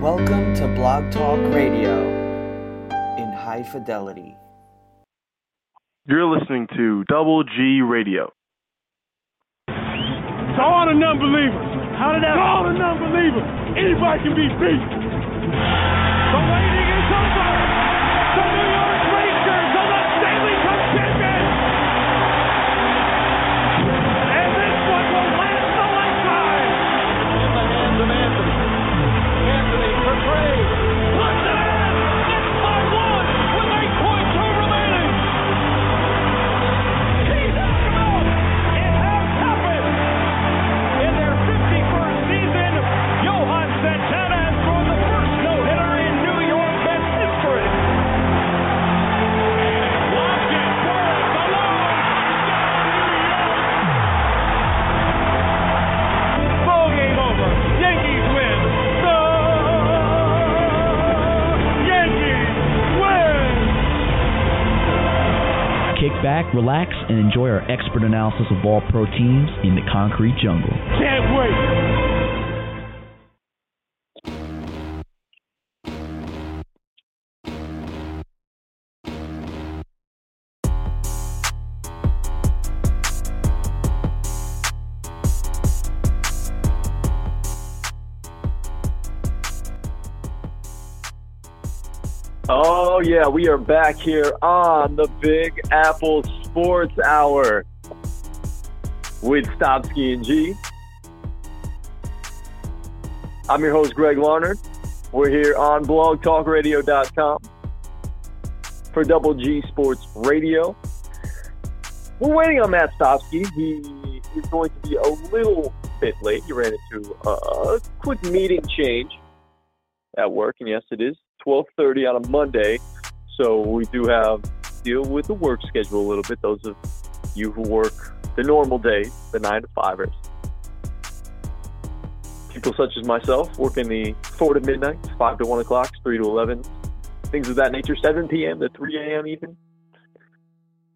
Welcome to Blog Talk Radio in high fidelity. You're listening to Double G Radio. To all the non-believers, how did that? To all the non-believers, anybody can be beat. The waiting is over. Relax, and enjoy our expert analysis of all pro teams in the concrete jungle. Can't wait. Oh, yeah, we are back here on the Big Apple Sports Hour with Stopsky and G. I'm your host, Greg Larnard. We're here on blogtalkradio.com for Double G Sports Radio. We're waiting on Matt Stopsky. He is going to be a little bit late. He ran into a quick meeting change at work, and yes, it is 12:30 on a Monday, so we do have deal with the work schedule a little bit. Those of you who work the normal days, the nine to fivers, people such as myself work in the four to midnight, five to one o'clock, three to eleven, things of that nature, 7 p.m. to 3 a.m. even.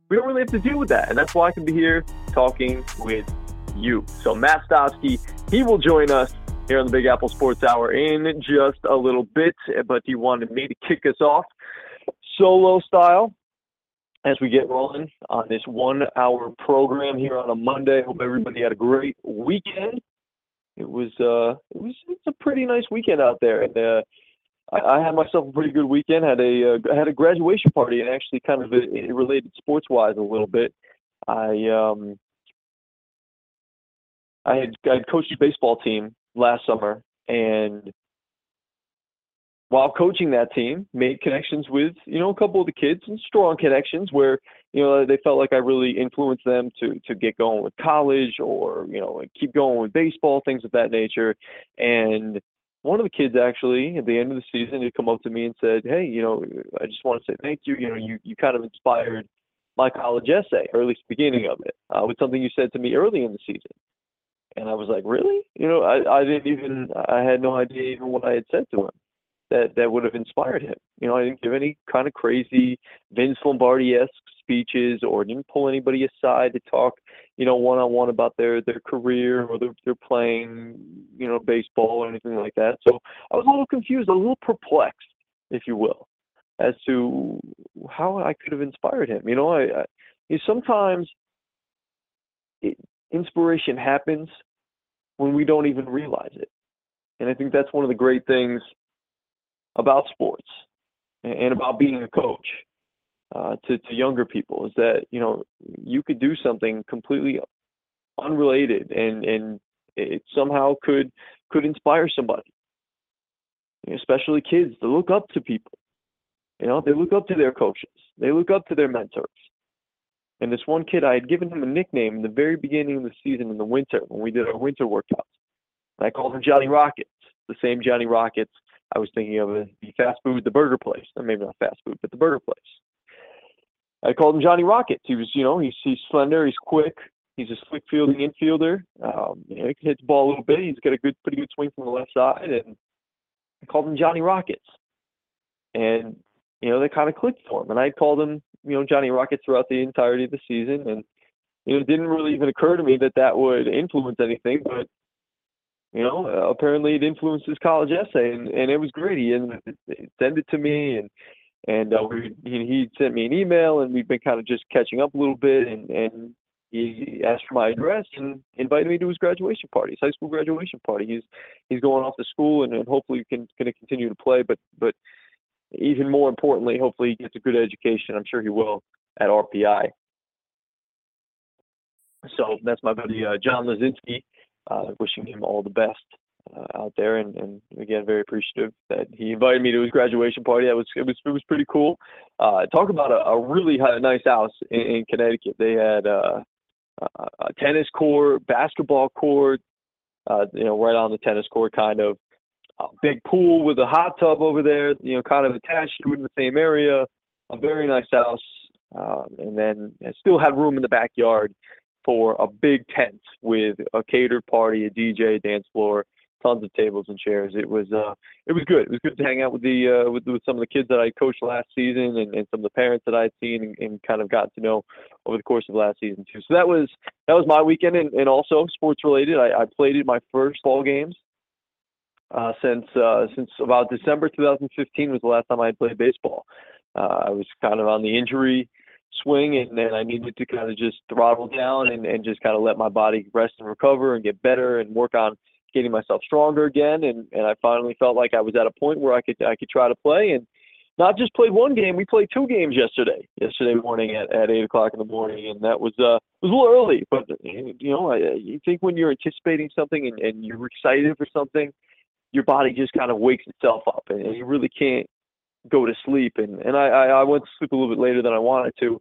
We don't really have to deal with that, and that's why I can be here talking with you. So Matt Stopsky, he will join us here on the Big Apple Sports Hour in just a little bit, but he wanted me to kick us off solo style as we get rolling on this one hour program here on a Monday. Hope everybody had a great weekend. It was uh it was it's a pretty nice weekend out there and uh I, I had myself a pretty good weekend. Had a uh, had a graduation party and actually kind of it related sports wise a little bit. I um I had I had coached a baseball team last summer and while coaching that team made connections with you know a couple of the kids and strong connections where you know they felt like I really influenced them to to get going with college or you know keep going with baseball things of that nature. And one of the kids actually at the end of the season had come up to me and said hey you know I just want to say thank you. You know you you kind of inspired my college essay or at least the beginning of it uh, with something you said to me early in the season. And I was like, really? You know, I, I didn't even, I had no idea even what I had said to him that, that would have inspired him. You know, I didn't give any kind of crazy Vince Lombardi-esque speeches or didn't pull anybody aside to talk, you know, one-on-one about their, their career or their, their playing, you know, baseball or anything like that. So I was a little confused, a little perplexed, if you will, as to how I could have inspired him. You know, I, I you know, sometimes it, inspiration happens when we don't even realize it. And I think that's one of the great things about sports and about being a coach uh, to, to younger people is that, you know, you could do something completely unrelated and, and it somehow could could inspire somebody. Especially kids to look up to people. You know, they look up to their coaches. They look up to their mentors. And this one kid, I had given him a nickname in the very beginning of the season in the winter when we did our winter workouts. I called him Johnny Rockets, the same Johnny Rockets I was thinking of the fast food, the burger place. Or maybe not fast food, but the burger place. I called him Johnny Rockets. He was, you know, he's he's slender, he's quick, he's a slick fielding infielder. Um, you know, he can hit the ball a little bit. He's got a good, pretty good swing from the left side, and I called him Johnny Rockets. And you know, they kind of clicked for him. And I called him, you know, Johnny Rockets throughout the entirety of the season. And, you know, it didn't really even occur to me that that would influence anything. But you know, uh, apparently it influenced his college essay, and, and it was great. He sent it to me, and and uh, we, he, he sent me an email, and we've been kind of just catching up a little bit, and and he asked for my address and invited me to his graduation party, his high school graduation party. He's he's going off to school, and, and hopefully can going to continue to play, but but even more importantly, hopefully he gets a good education. I'm sure he will at RPI. So that's my buddy uh, John Lazinski. Uh, wishing him all the best uh, out there, and, and again, very appreciative that he invited me to his graduation party. That was it was it was pretty cool. Uh, talk about a, a really nice house in, in Connecticut. They had uh, a tennis court, basketball court, uh, you know, right on the tennis court, kind of. A big pool with a hot tub over there, you know, kind of attached to it in the same area. A very nice house, um, and then still had room in the backyard for a big tent with a catered party, a DJ, dance floor, tons of tables and chairs. It was uh, it was good. It was good to hang out with the uh, with, with some of the kids that I coached last season and, and some of the parents that I'd seen and, and kind of got to know over the course of last season too. So that was that was my weekend and, and also sports related. I, I played in my first ball games uh, since uh, since about December 2015 was the last time I had played baseball. Uh, I was kind of on the injury swing and then I needed to kind of just throttle down and, and just kind of let my body rest and recover and get better and work on getting myself stronger again and, and I finally felt like I was at a point where I could I could try to play and not just played one game, we played two games yesterday. Yesterday morning at, at eight o'clock in the morning, and that was uh was a little early. But you know, I, you think when you're anticipating something and, and you're excited for something, your body just kind of wakes itself up, and, and you really can't go to sleep. And and I, I went to sleep a little bit later than I wanted to,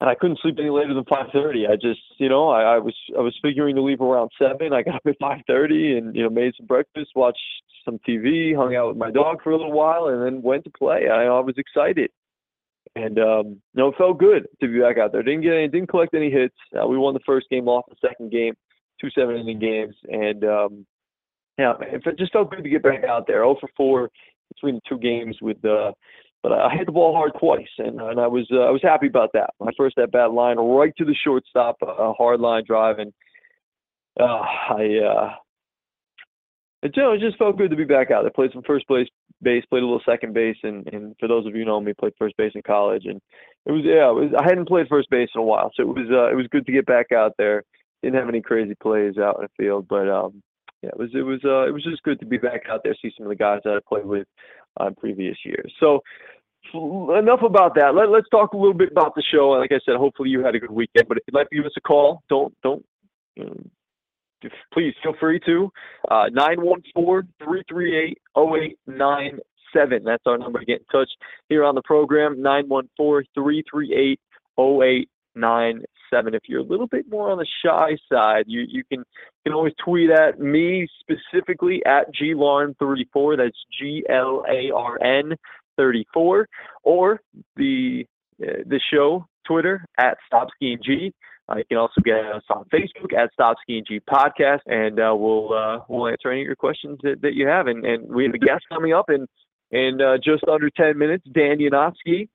and I couldn't sleep any later than 5:30. I just, you know, I, I was I was figuring to leave around seven. I got up at 5:30 and you know made some breakfast, watched some TV, hung out with my dog for a little while, and then went to play. I, I was excited, and um, you know, it felt good to be back out there. Didn't get any, didn't collect any hits. Uh, we won the first game, lost the second game, two seven inning games, and um, yeah, it just felt good to get back out there. 0 for 4 between the two games with uh, but I hit the ball hard twice, and and I was uh, I was happy about that. My first at bat line right to the shortstop, a hard line drive, and uh, I uh, it, just felt good to be back out. I played some first base, base, played a little second base, and and for those of you who know me, played first base in college, and it was yeah, it was, I hadn't played first base in a while, so it was uh, it was good to get back out there. Didn't have any crazy plays out in the field, but um, yeah, it was it was uh, it was just good to be back out there, see some of the guys that I played with on previous years. So enough about that. Let, us talk a little bit about the show. Like I said, hopefully you had a good weekend. But if you'd like to give us a call, don't don't. You know, please feel free to uh, nine one four three three eight zero eight nine seven. That's our number to get in touch here on the program. Nine one four three three eight zero eight nine seven. If you're a little bit more on the shy side, you you can can always tweet at me specifically at glarn34. That's G L A R N 34, or the uh, the show Twitter at Stopsky and G. Uh, you can also get us on Facebook at Stopsky and G Podcast, and uh, we'll uh, we'll answer any of your questions that, that you have. And, and we have a guest coming up in in uh, just under 10 minutes, Dan Yanofsky,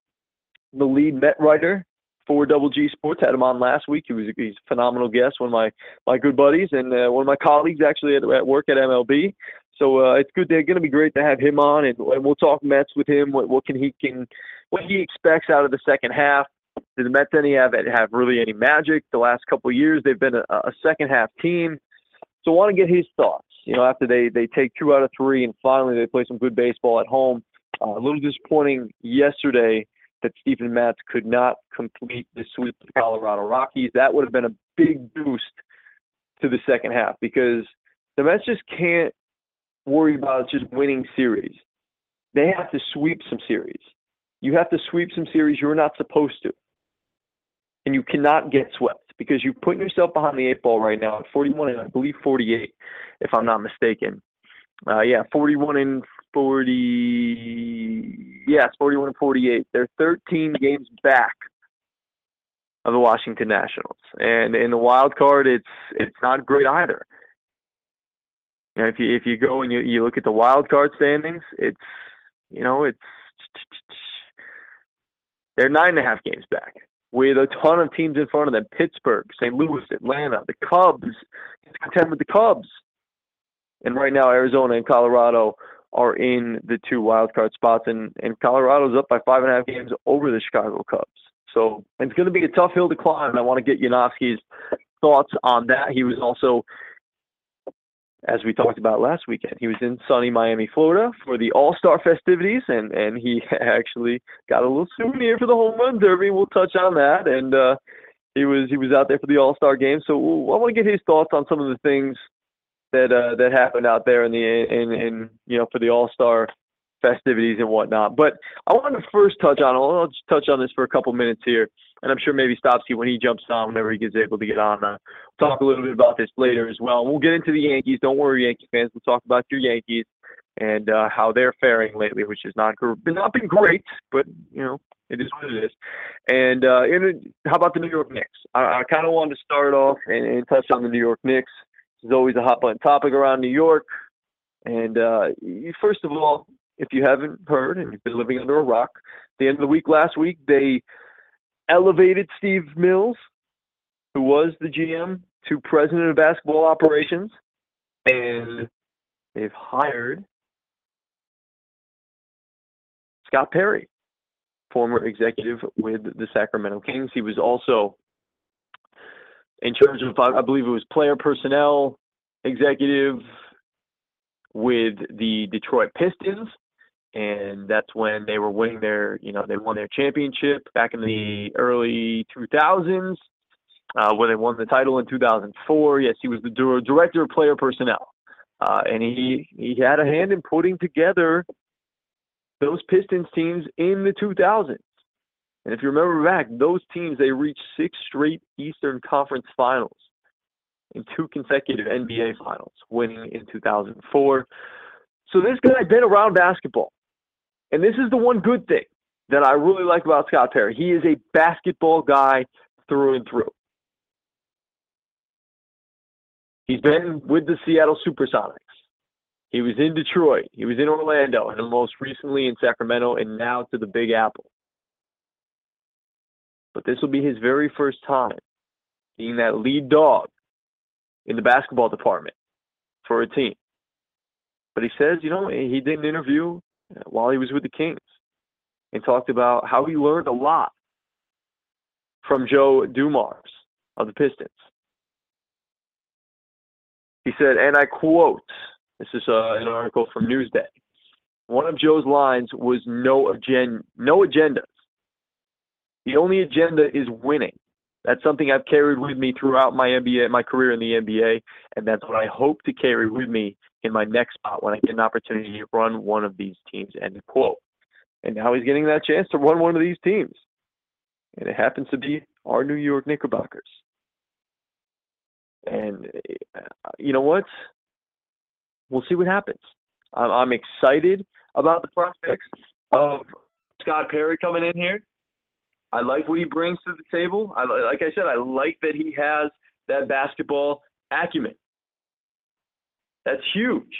the lead Met writer for Double G Sports. Had him on last week. He was he's a phenomenal guest, one of my my good buddies, and uh, one of my colleagues actually at, at work at MLB. So uh, it's good. They're going to be great to have him on, and, and we'll talk Mets with him. What, what can he can what he expects out of the second half. Did the Mets any have have really any magic? The last couple of years, they've been a, a second half team. So I want to get his thoughts. You know, after they they take two out of three, and finally they play some good baseball at home. Uh, a little disappointing yesterday that Steven Matz could not complete the sweep of the Colorado Rockies. That would have been a big boost to the second half because the Mets just can't worry about just winning series. They have to sweep some series. You have to sweep some series you're not supposed to. And you cannot get swept because you're putting yourself behind the eight ball right now at 41 and I believe 48, if I'm not mistaken. Uh, yeah, 41 and 40. Yes, 41 and 48. They're 13 games back of the Washington Nationals, and in the wild card, it's it's not great either. You know, if you if you go and you, you look at the wild card standings, it's you know it's they're nine and a half games back with a ton of teams in front of them: Pittsburgh, St. Louis, Atlanta, the Cubs. Contend with the Cubs. And right now, Arizona and Colorado are in the two wild card spots, and, and Colorado's up by five and a half games over the Chicago Cubs. So it's going to be a tough hill to climb. I want to get Yanofsky's thoughts on that. He was also, as we talked about last weekend, he was in sunny Miami, Florida for the All Star festivities, and and he actually got a little souvenir for the home run derby. We'll touch on that, and uh, he was he was out there for the All Star game. So I want to get his thoughts on some of the things that uh, that happened out there in the in in you know for the All Star festivities and whatnot. But I want to first touch on I'll just touch on this for a couple minutes here, and I'm sure maybe Stopsky when he jumps on whenever he gets able to get on. Uh, talk a little bit about this later as well. We'll get into the Yankees. Don't worry, Yankee fans. We'll talk about your Yankees and uh, how they're faring lately, which has not not been great, but you know it is what it is. And uh, and how about the New York Knicks? I, I kind of wanted to start off and, and touch on the New York Knicks. Is always a hot button topic around New York. And uh, first of all, if you haven't heard and you've been living under a rock, the end of the week last week they elevated Steve Mills, who was the GM, to president of basketball operations, and they've hired Scott Perry, former executive with the Sacramento Kings. He was also in charge of, I believe it was player personnel executive with the Detroit Pistons. And that's when they were winning their, you know, they won their championship back in the early 2000s, uh, when they won the title in 2004. Yes, he was the director of player personnel. Uh, and he, he had a hand in putting together those Pistons teams in the 2000s. And if you remember back, those teams, they reached six straight Eastern Conference finals and two consecutive NBA finals, winning in 2004. So this guy's been around basketball. And this is the one good thing that I really like about Scott Perry. He is a basketball guy through and through. He's been with the Seattle Supersonics. He was in Detroit. He was in Orlando, and most recently in Sacramento, and now to the Big Apple but this will be his very first time being that lead dog in the basketball department for a team. But he says, you know, he did an interview while he was with the Kings and talked about how he learned a lot from Joe Dumars of the Pistons. He said, and I quote, this is uh, an article from Newsday. One of Joe's lines was no, no agendas. The only agenda is winning. That's something I've carried with me throughout my NBA, my career in the NBA, and that's what I hope to carry with me in my next spot when I get an opportunity to run one of these teams. End quote. And now he's getting that chance to run one of these teams, and it happens to be our New York Knickerbockers. And uh, you know what? We'll see what happens. I'm, I'm excited about the prospects of Scott Perry coming in here. I like what he brings to the table. I, like I said, I like that he has that basketball acumen. That's huge.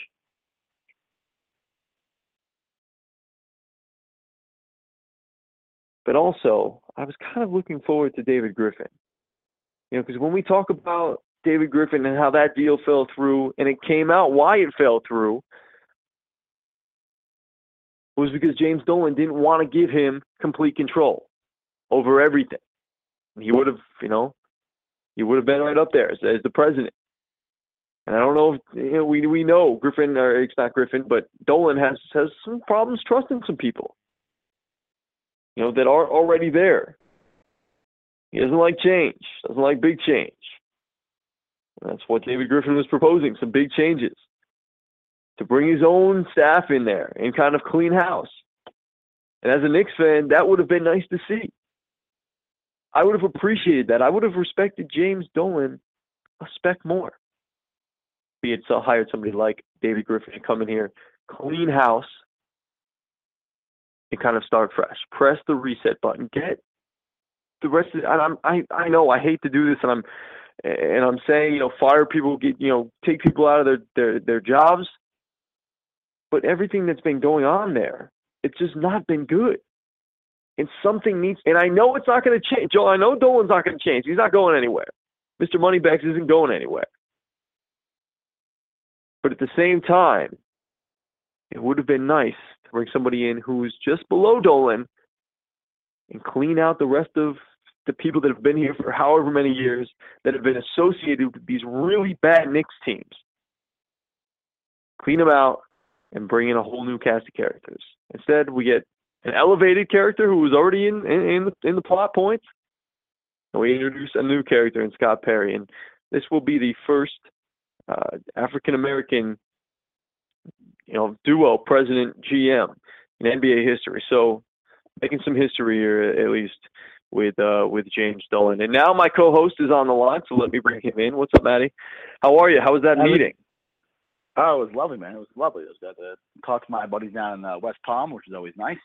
But also, I was kind of looking forward to David Griffin. You know, because when we talk about David Griffin and how that deal fell through, and it came out why it fell through, was because James Dolan didn't want to give him complete control over everything. He would have, you know, he would have been right up there as, as the president. And I don't know if you know, we we know Griffin or it's not Griffin, but Dolan has has some problems trusting some people. You know that are already there. He doesn't like change. Doesn't like big change. And that's what David Griffin was proposing: some big changes to bring his own staff in there and kind of clean house. And as a Knicks fan, that would have been nice to see. I would have appreciated that. I would have respected James Dolan a speck more. Be it so hired somebody like David Griffin to come in here, clean house, and kind of start fresh. Press the reset button. Get the rest of. And I'm, I I know I hate to do this, and I'm and I'm saying you know fire people, get you know take people out of their their their jobs. But everything that's been going on there, it's just not been good and something needs. And I know it's not going to change, Joe. I know Dolan's not going to change. He's not going anywhere. Mr. Moneybags isn't going anywhere. But at the same time, it would have been nice to bring somebody in who's just below Dolan and clean out the rest of the people that have been here for however many years that have been associated with these really bad Knicks teams. Clean them out and bring in a whole new cast of characters. Instead, we get an elevated character who was already in in, in, the, in the plot points, and we introduce a new character in Scott Perry. And this will be the first uh, African American, you know, duo president GM in NBA history. So making some history here at least with uh, with James Dolan. And now my co-host is on the line, so let me bring him in. What's up, Maddie? How are you? How was that How meeting? Oh, it was lovely, man. It was lovely. I was got to talk to my buddies down in uh, West Palm, which is always nice.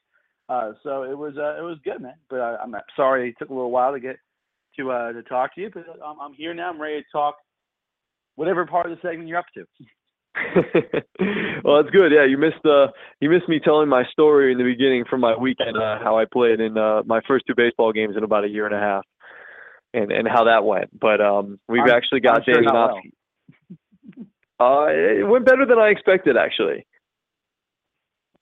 Uh, so it was uh, it was good, man. But I, I'm sorry it took a little while to get to uh, to talk to you, but I'm, I'm here now. I'm ready to talk whatever part of the segment you're up to. well, that's good. Yeah, you missed uh you missed me telling my story in the beginning from my weekend uh, how I played in uh, my first two baseball games in about a year and a half, and and how that went. But um, we've I'm- actually got I'm sure Dan not well. Uh, it went better than I expected, actually.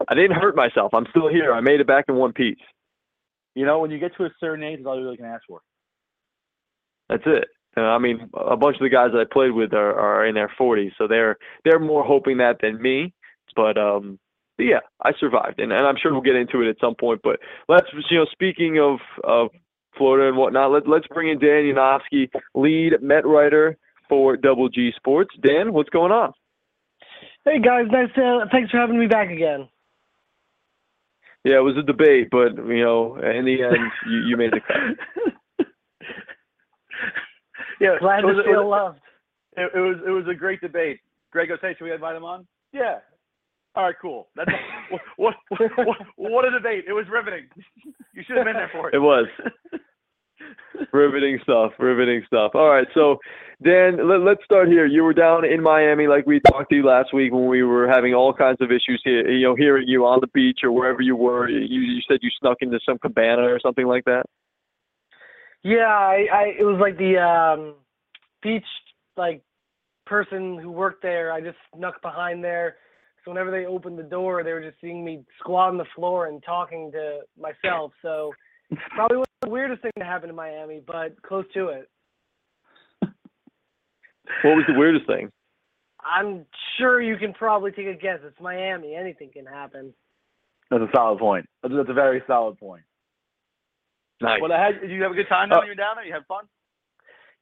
I didn't hurt myself. I'm still here. I made it back in one piece. You know, when you get to a certain age, that's all you really can ask for. That's it. Uh, I mean, a bunch of the guys that I played with are, are in their 40s, so they're they're more hoping that than me. But um, yeah, I survived, and, and I'm sure we'll get into it at some point. But let's you know, speaking of of Florida and whatnot, let, let's bring in Dan Yanofsky, lead Met writer for Double G Sports. Dan, what's going on? Hey guys, nice. To, thanks for having me back again. Yeah, it was a debate, but you know, in the end, you, you made the cut. yeah, Glad it was, to feel was, loved. it, it was it was a great debate. Greg goes, "Hey, should we invite him on?" Yeah. All right, cool. That's what, what what what a debate. It was riveting. You should have been there for it. It was. riveting stuff riveting stuff all right so dan let, let's start here you were down in miami like we talked to you last week when we were having all kinds of issues here you know hearing you on the beach or wherever you were you, you said you snuck into some cabana or something like that Yeah, I, I it was like the um beach like person who worked there. I just snuck behind there. So whenever they opened the door, they were just seeing me squat on the floor and talking to myself. So probably the weirdest thing to happen in Miami, but close to it. what was the weirdest thing I'm sure you can probably take a guess. It's Miami. Anything can happen. That's a solid point. That's, that's a very solid point. nice Well, I had, did you have a good time Uh, when you were down there? You had fun?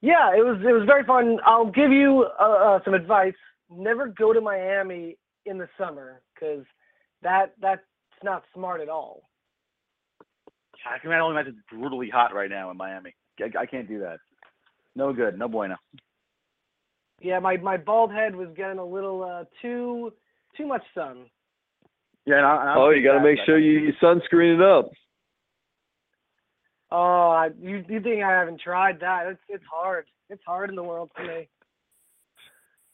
Yeah, it was it was very fun. I'll give you uh, uh, some advice. Never go to Miami in the summer because that that's not smart at all. I can only imagine it's brutally hot right now in Miami. I, I can't do that. No good. No bueno. Yeah, my my bald head was getting a little uh, too too much sun. Yeah. And I, and I oh you got to make sure you, you sunscreen it up Oh, I, you you think I haven't tried that? It's it's hard. It's hard in the world for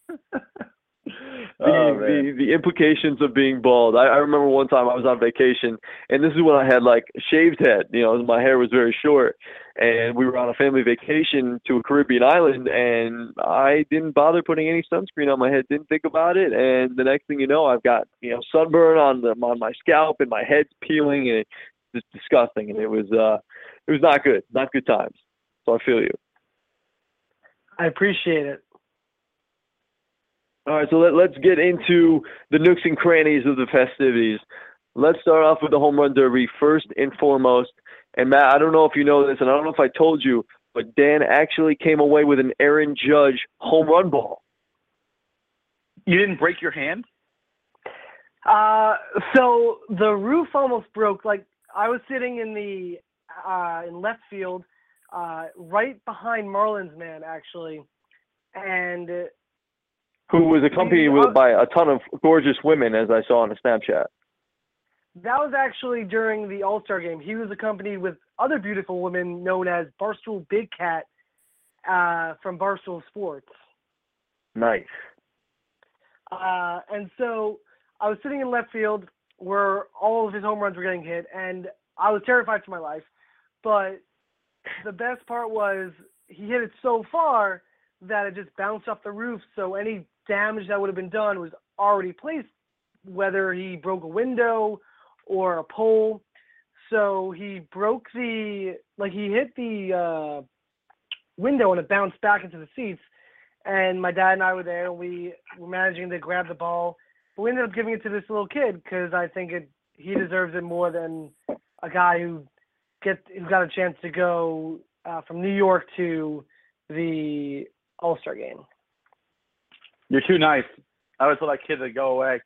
the, the the implications of being bald. I, I remember one time I was on vacation, and this is when I had like shaved head. You know, my hair was very short, and we were on a family vacation to a Caribbean island, and I didn't bother putting any sunscreen on my head. Didn't think about it, and the next thing you know, I've got you know sunburn on the on my scalp, and my head's peeling, and it's disgusting. And it was uh, it was not good, not good times. So I feel you. I appreciate it. All right, so let, let's get into the nooks and crannies of the festivities. Let's start off with the home run derby first and foremost. And Matt, I don't know if you know this, and I don't know if I told you, but Dan actually came away with an Aaron Judge home run ball. You didn't break your hand? Uh, so the roof almost broke. Like I was sitting in the uh, in left field, uh, right behind Marlins man actually, and uh, Who was accompanied with by a ton of gorgeous women, as I saw on a Snapchat. that was actually during the All Star game. He was accompanied with other beautiful women known as Barstool Big Cat uh, from Barstool Sports. Nice. Uh, and so I was sitting in left field where all of his home runs were getting hit, and I was terrified for my life. But the best part was he hit it so far that it just bounced off the roof. So any damage that would have been done was already placed, whether he broke a window or a pole. So he broke the like he hit the uh, window and it bounced back into the seats. And my dad and I were there, and we were managing to grab the ball. But we ended up giving it to this little kid because I think it he deserves it more than a guy who get who got a chance to go uh, from New York to the All Star game. You're too nice. I always told that kid to go away.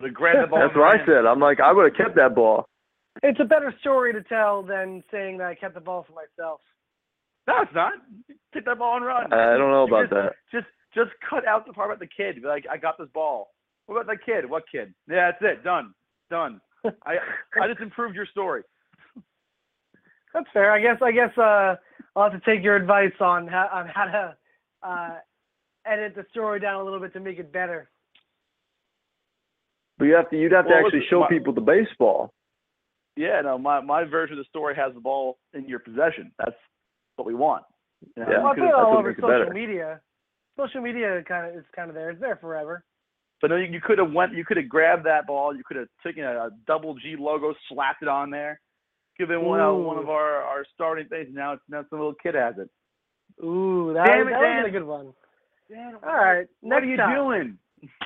To grab the ball. That's in what I said. I'm like, I would have kept that ball. It's a better story to tell than saying that I kept the ball for myself. No, it's not. Take that ball and run. I don't know You about just, that. Just just cut out the part about the kid. Be like, I got this ball. What about that kid? What kid? Yeah, that's it. Done. Done. I I just improved your story. That's fair. I guess. I guess uh, I'll have to take your advice on how on how to uh, edit the story down a little bit to make it better. But you have to, you'd have to actually show my- people the baseball. Yeah, no, my my version of the story has the ball in your possession. That's what we want. You know, Yeah. you Well, I could've- put it that's all what over makes it social better. media. Social media kind of is kind of there. It's there forever. But no, you, you could have went. You could have grabbed that ball. You could have taken a, a double G logo, slapped it on there, given one uh, of one of our our starting things. Now it's now some little kid has it. Ooh, that, Damn it, that was a good one. Dan, All right, what next are you time. doing?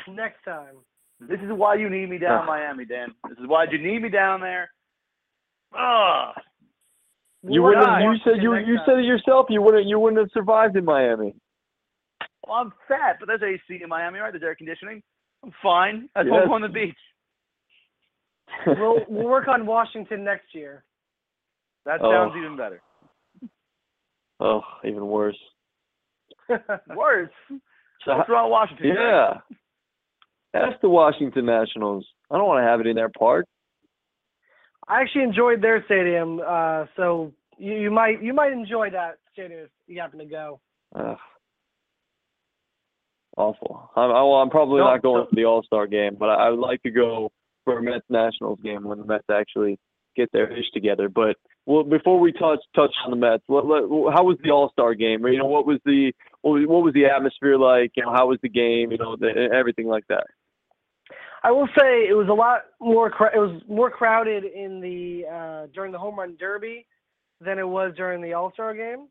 Next time. This is why you need me down in Miami, Dan. This is why you need me down there. Ugh. You We'll wouldn't. work You said you you time. said it yourself. You wouldn't. You wouldn't have survived in Miami. Well, I'm fat, but there's AC in Miami, right? There's air conditioning. I'm fine. That's Yes. home on the beach. we'll we'll work on Washington next year. That Oh. sounds even better. oh, even worse. Worse. So, What's wrong Washington? yeah. That's the Washington Nationals. I don't want to have it in their park. I actually enjoyed their stadium, uh, so you, you might you might enjoy that stadium if you happen to go. Ugh. Awful. I'm, I, well, I'm probably No, not going to the All Star game, but I, I would like to go for a Mets Nationals game when the Mets actually get their ish together. But well, before we touch touch on the Mets, what, what, how was the All Star game? You know, what was the what was, what was the atmosphere like? You know, how was the game? You know, the, everything like that. I will say it was a lot more. It was more crowded in the uh, during the home run derby than it was during the All Star game,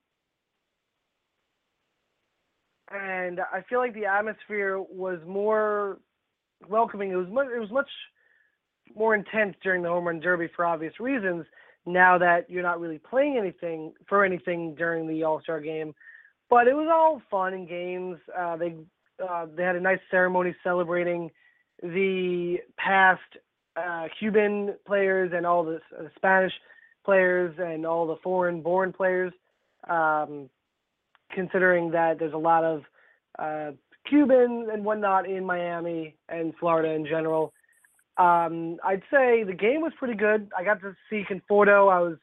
and I feel like the atmosphere was more welcoming. It was much. It was much more intense during the home run derby for obvious reasons. Now that you're not really playing anything for anything during the All Star game, but it was all fun and games. Uh, they uh, they had a nice ceremony celebrating the past uh, Cuban players and all the uh, Spanish players and all the foreign-born players, um, considering that there's a lot of uh, Cuban and whatnot in Miami and Florida in general. Um, I'd say the game was pretty good. I got to see Conforto. I was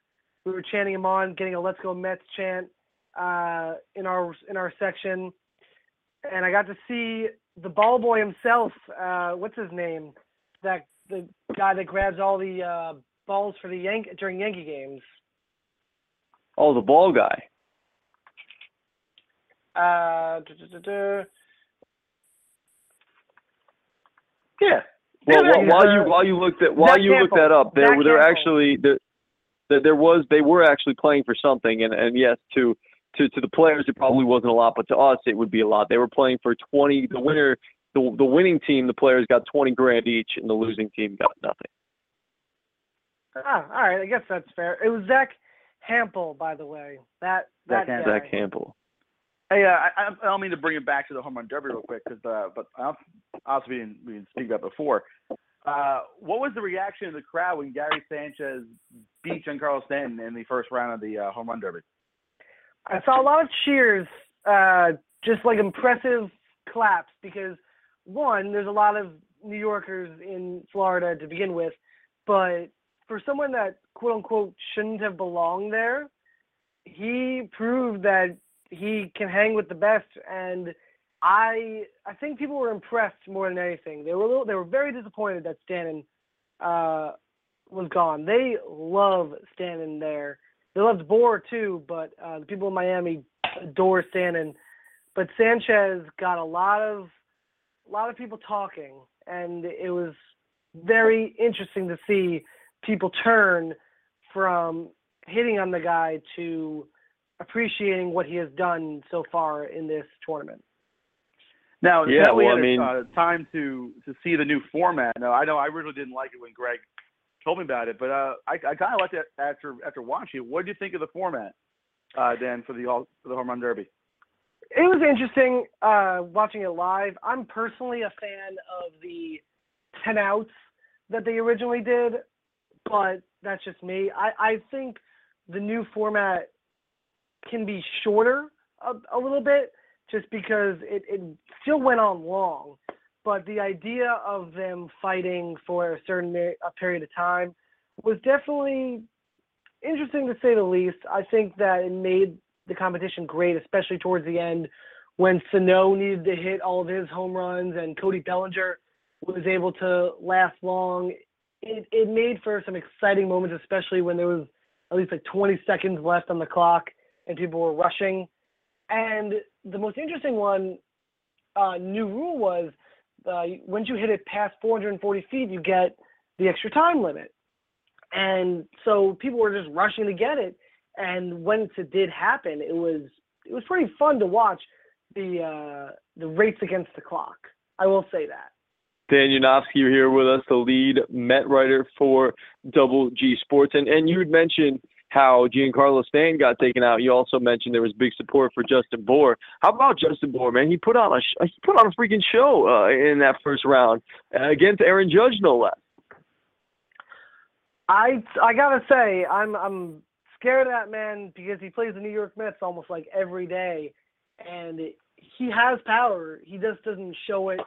we were chanting him on, getting a "Let's Go Mets" chant uh, in our in our section, and I got to see the ball boy himself. Uh, what's his name? That the guy that grabs all the uh, balls for the Yank during Yankee games. Oh, the ball guy. Uh, duh, duh, duh, duh. Yeah. Well, Yeah, while, you while you looked at while Zach you looked that up, there Zach Campbell. actually there there was they were actually playing for something, and and yes, to to to the players it probably wasn't a lot, but to us it would be a lot. They were playing for twenty. The winner, the the winning team, the players got twenty grand each, and the losing team got nothing. Ah, all right. I guess that's fair. It was Zach Hample, by the way. That that Zach Ham- guy. Zach Campbell. Hey, uh, I, I don't mean to bring it back to the home run derby real quick, cause, uh, but I also we didn't, we didn't speak about before. Uh, what was the reaction of the crowd when Gary Sanchez beat Giancarlo Stanton in the first round of the uh, home run derby? I saw a lot of cheers, uh, just like impressive claps because one, there's a lot of New Yorkers in Florida to begin with, but for someone that quote unquote shouldn't have belonged there, he proved that he can hang with the best and I I think people were impressed more than anything. They were little, they were very disappointed that Stanton uh, was gone. They love Stanton there. They loved Bour too, but uh, the people in Miami adore Stanton. But Sanchez got a lot of a lot of people talking, and it was very interesting to see people turn from hitting on the guy to appreciating what he has done so far in this tournament. Now, Yeah, now we well, had I mean- uh, time to to see the new format. Now, I know I really didn't like it when Greg told me about it, but uh, I, I kind of liked it after after watching it. What did you think of the format, uh, Dan, for the for the home run derby? It was interesting uh, watching it live. I'm personally a fan of the 10 outs that they originally did, but that's just me. I, I think the new format can be shorter a, a little bit just because it, it still went on long. But the idea of them fighting for a certain a period of time was definitely interesting to say the least. I think that it made the competition great, especially towards the end when Sano needed to hit all of his home runs and Cody Bellinger was able to last long. It, it made for some exciting moments, especially when there was at least like 20 seconds left on the clock and people were rushing. And the most interesting one, uh, new rule was uh, once you hit it past 440 feet, you get the extra time limit. And so people were just rushing to get it. And once it did happen, it was it was pretty fun to watch the uh, the race against the clock. I will say that. Dan Yanofsky you're here with us, the lead Met writer for Double G Sports. And and you had mentioned how Giancarlo Stan got taken out. You also mentioned there was big support for Justin Bour. How about Justin Bour, man? He put on a sh- he put on a freaking show uh, in that first round against Aaron Judge, no less. I I gotta say I'm I'm scared of that man because he plays the New York Mets almost like every day, and he has power. He just doesn't show it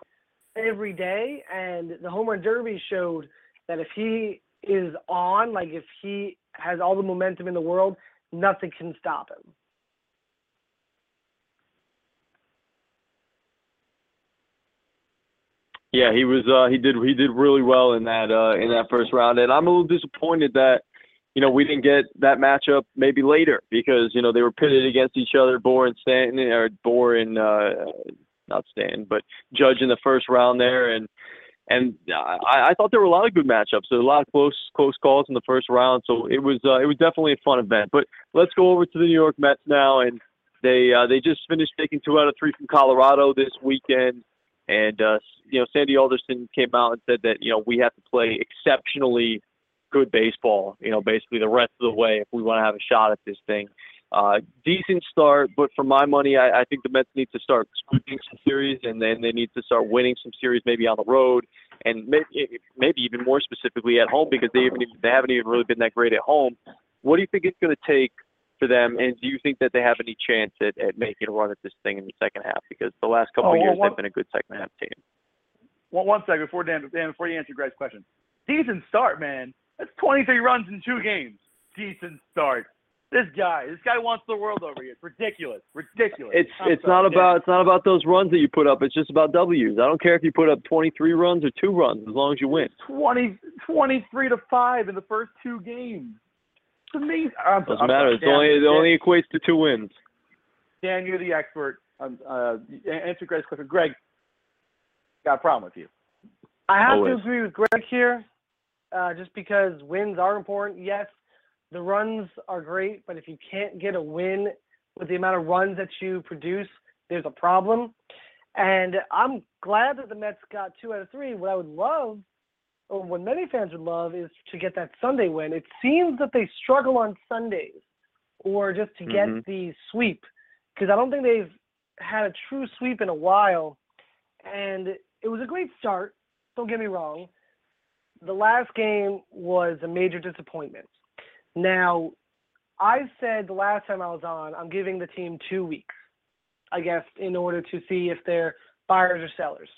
every day. And the home run derby showed that if he is on, like if he has all the momentum in the world, nothing can stop him. Yeah, he was. Uh, he did. He did really well in that uh, in that first round, and I'm a little disappointed that you know we didn't get that matchup maybe later because you know they were pitted against each other, Bour and Stanton, or Bour and uh, not Stanton, but Judge in the first round there, and and I, I thought there were a lot of good matchups. There were a lot of close close calls in the first round, so it was uh, it was definitely a fun event. But let's go over to the New York Mets now, and they uh, they just finished taking two out of three from Colorado this weekend. And uh, you know, Sandy Alderson came out and said that you know we have to play exceptionally good baseball. You know, basically the rest of the way if we want to have a shot at this thing. Uh, decent start, but for my money, I, I think the Mets need to start sweeping some series, and then they need to start winning some series, maybe on the road, and maybe maybe even more specifically at home because they even they haven't even really been that great at home. What do you think it's going to take for them, and do you think that they have any chance at, at making a run at this thing in the second half? Because the last couple Oh, of years they've been a good second half team. One, one second before Dan, Dan, before you answer Greg's question. Decent start, man. That's 23 runs in two games. Decent start. This guy, this guy wants the world over here. It's ridiculous, ridiculous. It's I'm it's sorry, not Dan. about it's not about those runs that you put up. It's just about W's. I don't care if you put up 23 runs or two runs, as long as you win. 20, 23 to five in the first two games. It's amazing. I'm, Doesn't I'm matter. sorry, It's Dan, only it Dan, only equates to two wins. Dan, you're the expert. Um, uh, answer Greg's question. Greg, got a problem with you. I have Always. to agree with Greg here, uh, just because wins are important. Yes, the runs are great, but if you can't get a win with the amount of runs that you produce, there's a problem. And I'm glad that the Mets got two out of three. What I would love, or what many fans would love, is to get that Sunday win. It seems that they struggle on Sundays, or just to get Mhm. the sweep, because I don't think they've had a true sweep in a while. And it was a great start. Don't get me wrong. The last game was a major disappointment. Now, I said the last time I was on, I'm giving the team two weeks, I guess, in order to see if they're buyers or sellers.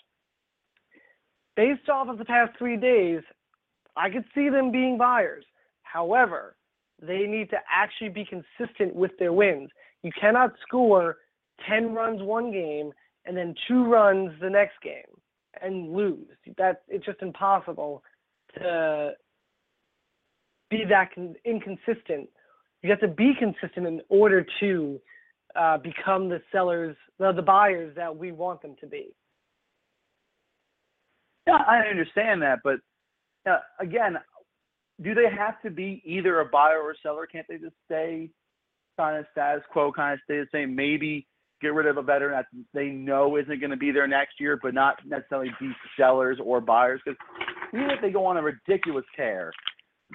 Based off of the past three days, I could see them being buyers. However, they need to actually be consistent with their wins. You cannot score 10 runs one game and then two runs the next game and lose. That it's just impossible to be that con- inconsistent. You have to be consistent in order to uh, become the sellers, the, the buyers that we want them to be. Yeah, I understand that, but uh, again, do they have to be either a buyer or a seller? Can't they just stay kind of status quo, kind of stay the same? Maybe get rid of a veteran that they know isn't going to be there next year, but not necessarily be sellers or buyers. Because even if they go on a ridiculous tear,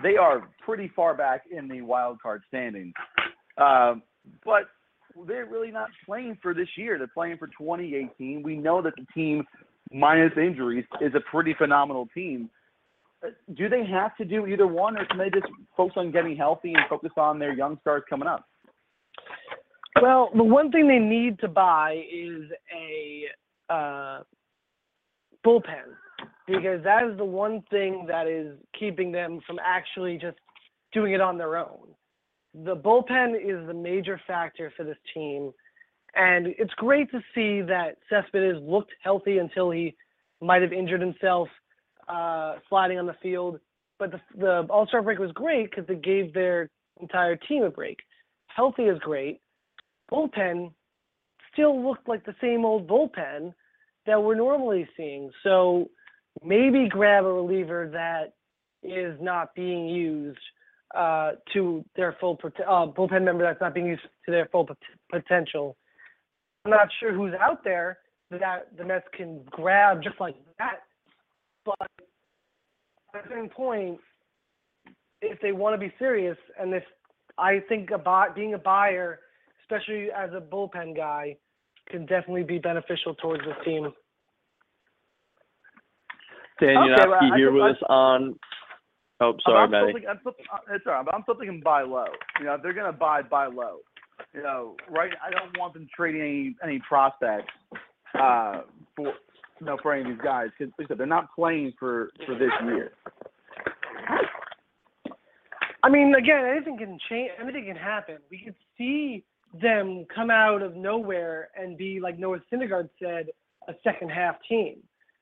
they are pretty far back in the wild card standings. Um, but they're really not playing for this year. They're playing for 2018. We know that the team, minus injuries, is a pretty phenomenal team. Uh, Do they have to do either one, or can they just focus on getting healthy and focus on their young stars coming up? Well, the one thing they need to buy is a uh, bullpen because that is the one thing that is keeping them from actually just doing it on their own. The bullpen is the major factor for this team, and it's great to see that Cespedes looked healthy until he might have injured himself uh, sliding on the field. But the, the All Star break was great because it gave their entire team a break. Healthy is great bullpen still looked like the same old bullpen that we're normally seeing. So maybe grab a reliever that is not being used uh, to their full uh, bullpen member that's not being used to their full pot- potential. I'm not sure who's out there that the Mets can grab just like that, but at the same point, if they want to be serious, and if I think about being a buyer especially as a bullpen guy, can definitely be beneficial towards this team. Dan Okay, well, Yanofsky I here with I- us on. Oh, sorry, I'm Matty. still thinking, I'm still, uh, it's all right, but I'm still thinking buy low. You know, if they're going to buy, buy low. You know, right? I don't want them trading any any prospects uh, for you know for any of these guys because like I said, they're not playing for for this year. I mean, again, anything can change. Anything can happen. We could see them come out of nowhere and be like Noah Syndergaard said, a second half team.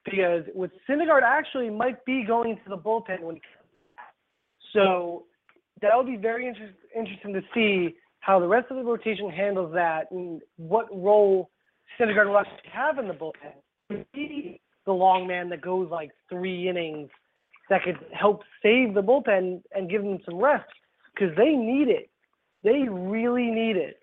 Because with Syndergaard actually might be going to the bullpen when he comes back. So that would be very inter- interesting to see how the rest of the rotation handles that and what role Syndergaard will actually have in the bullpen. He the long man that goes like three innings that could help save the bullpen and give them some rest because they need it. They really need it.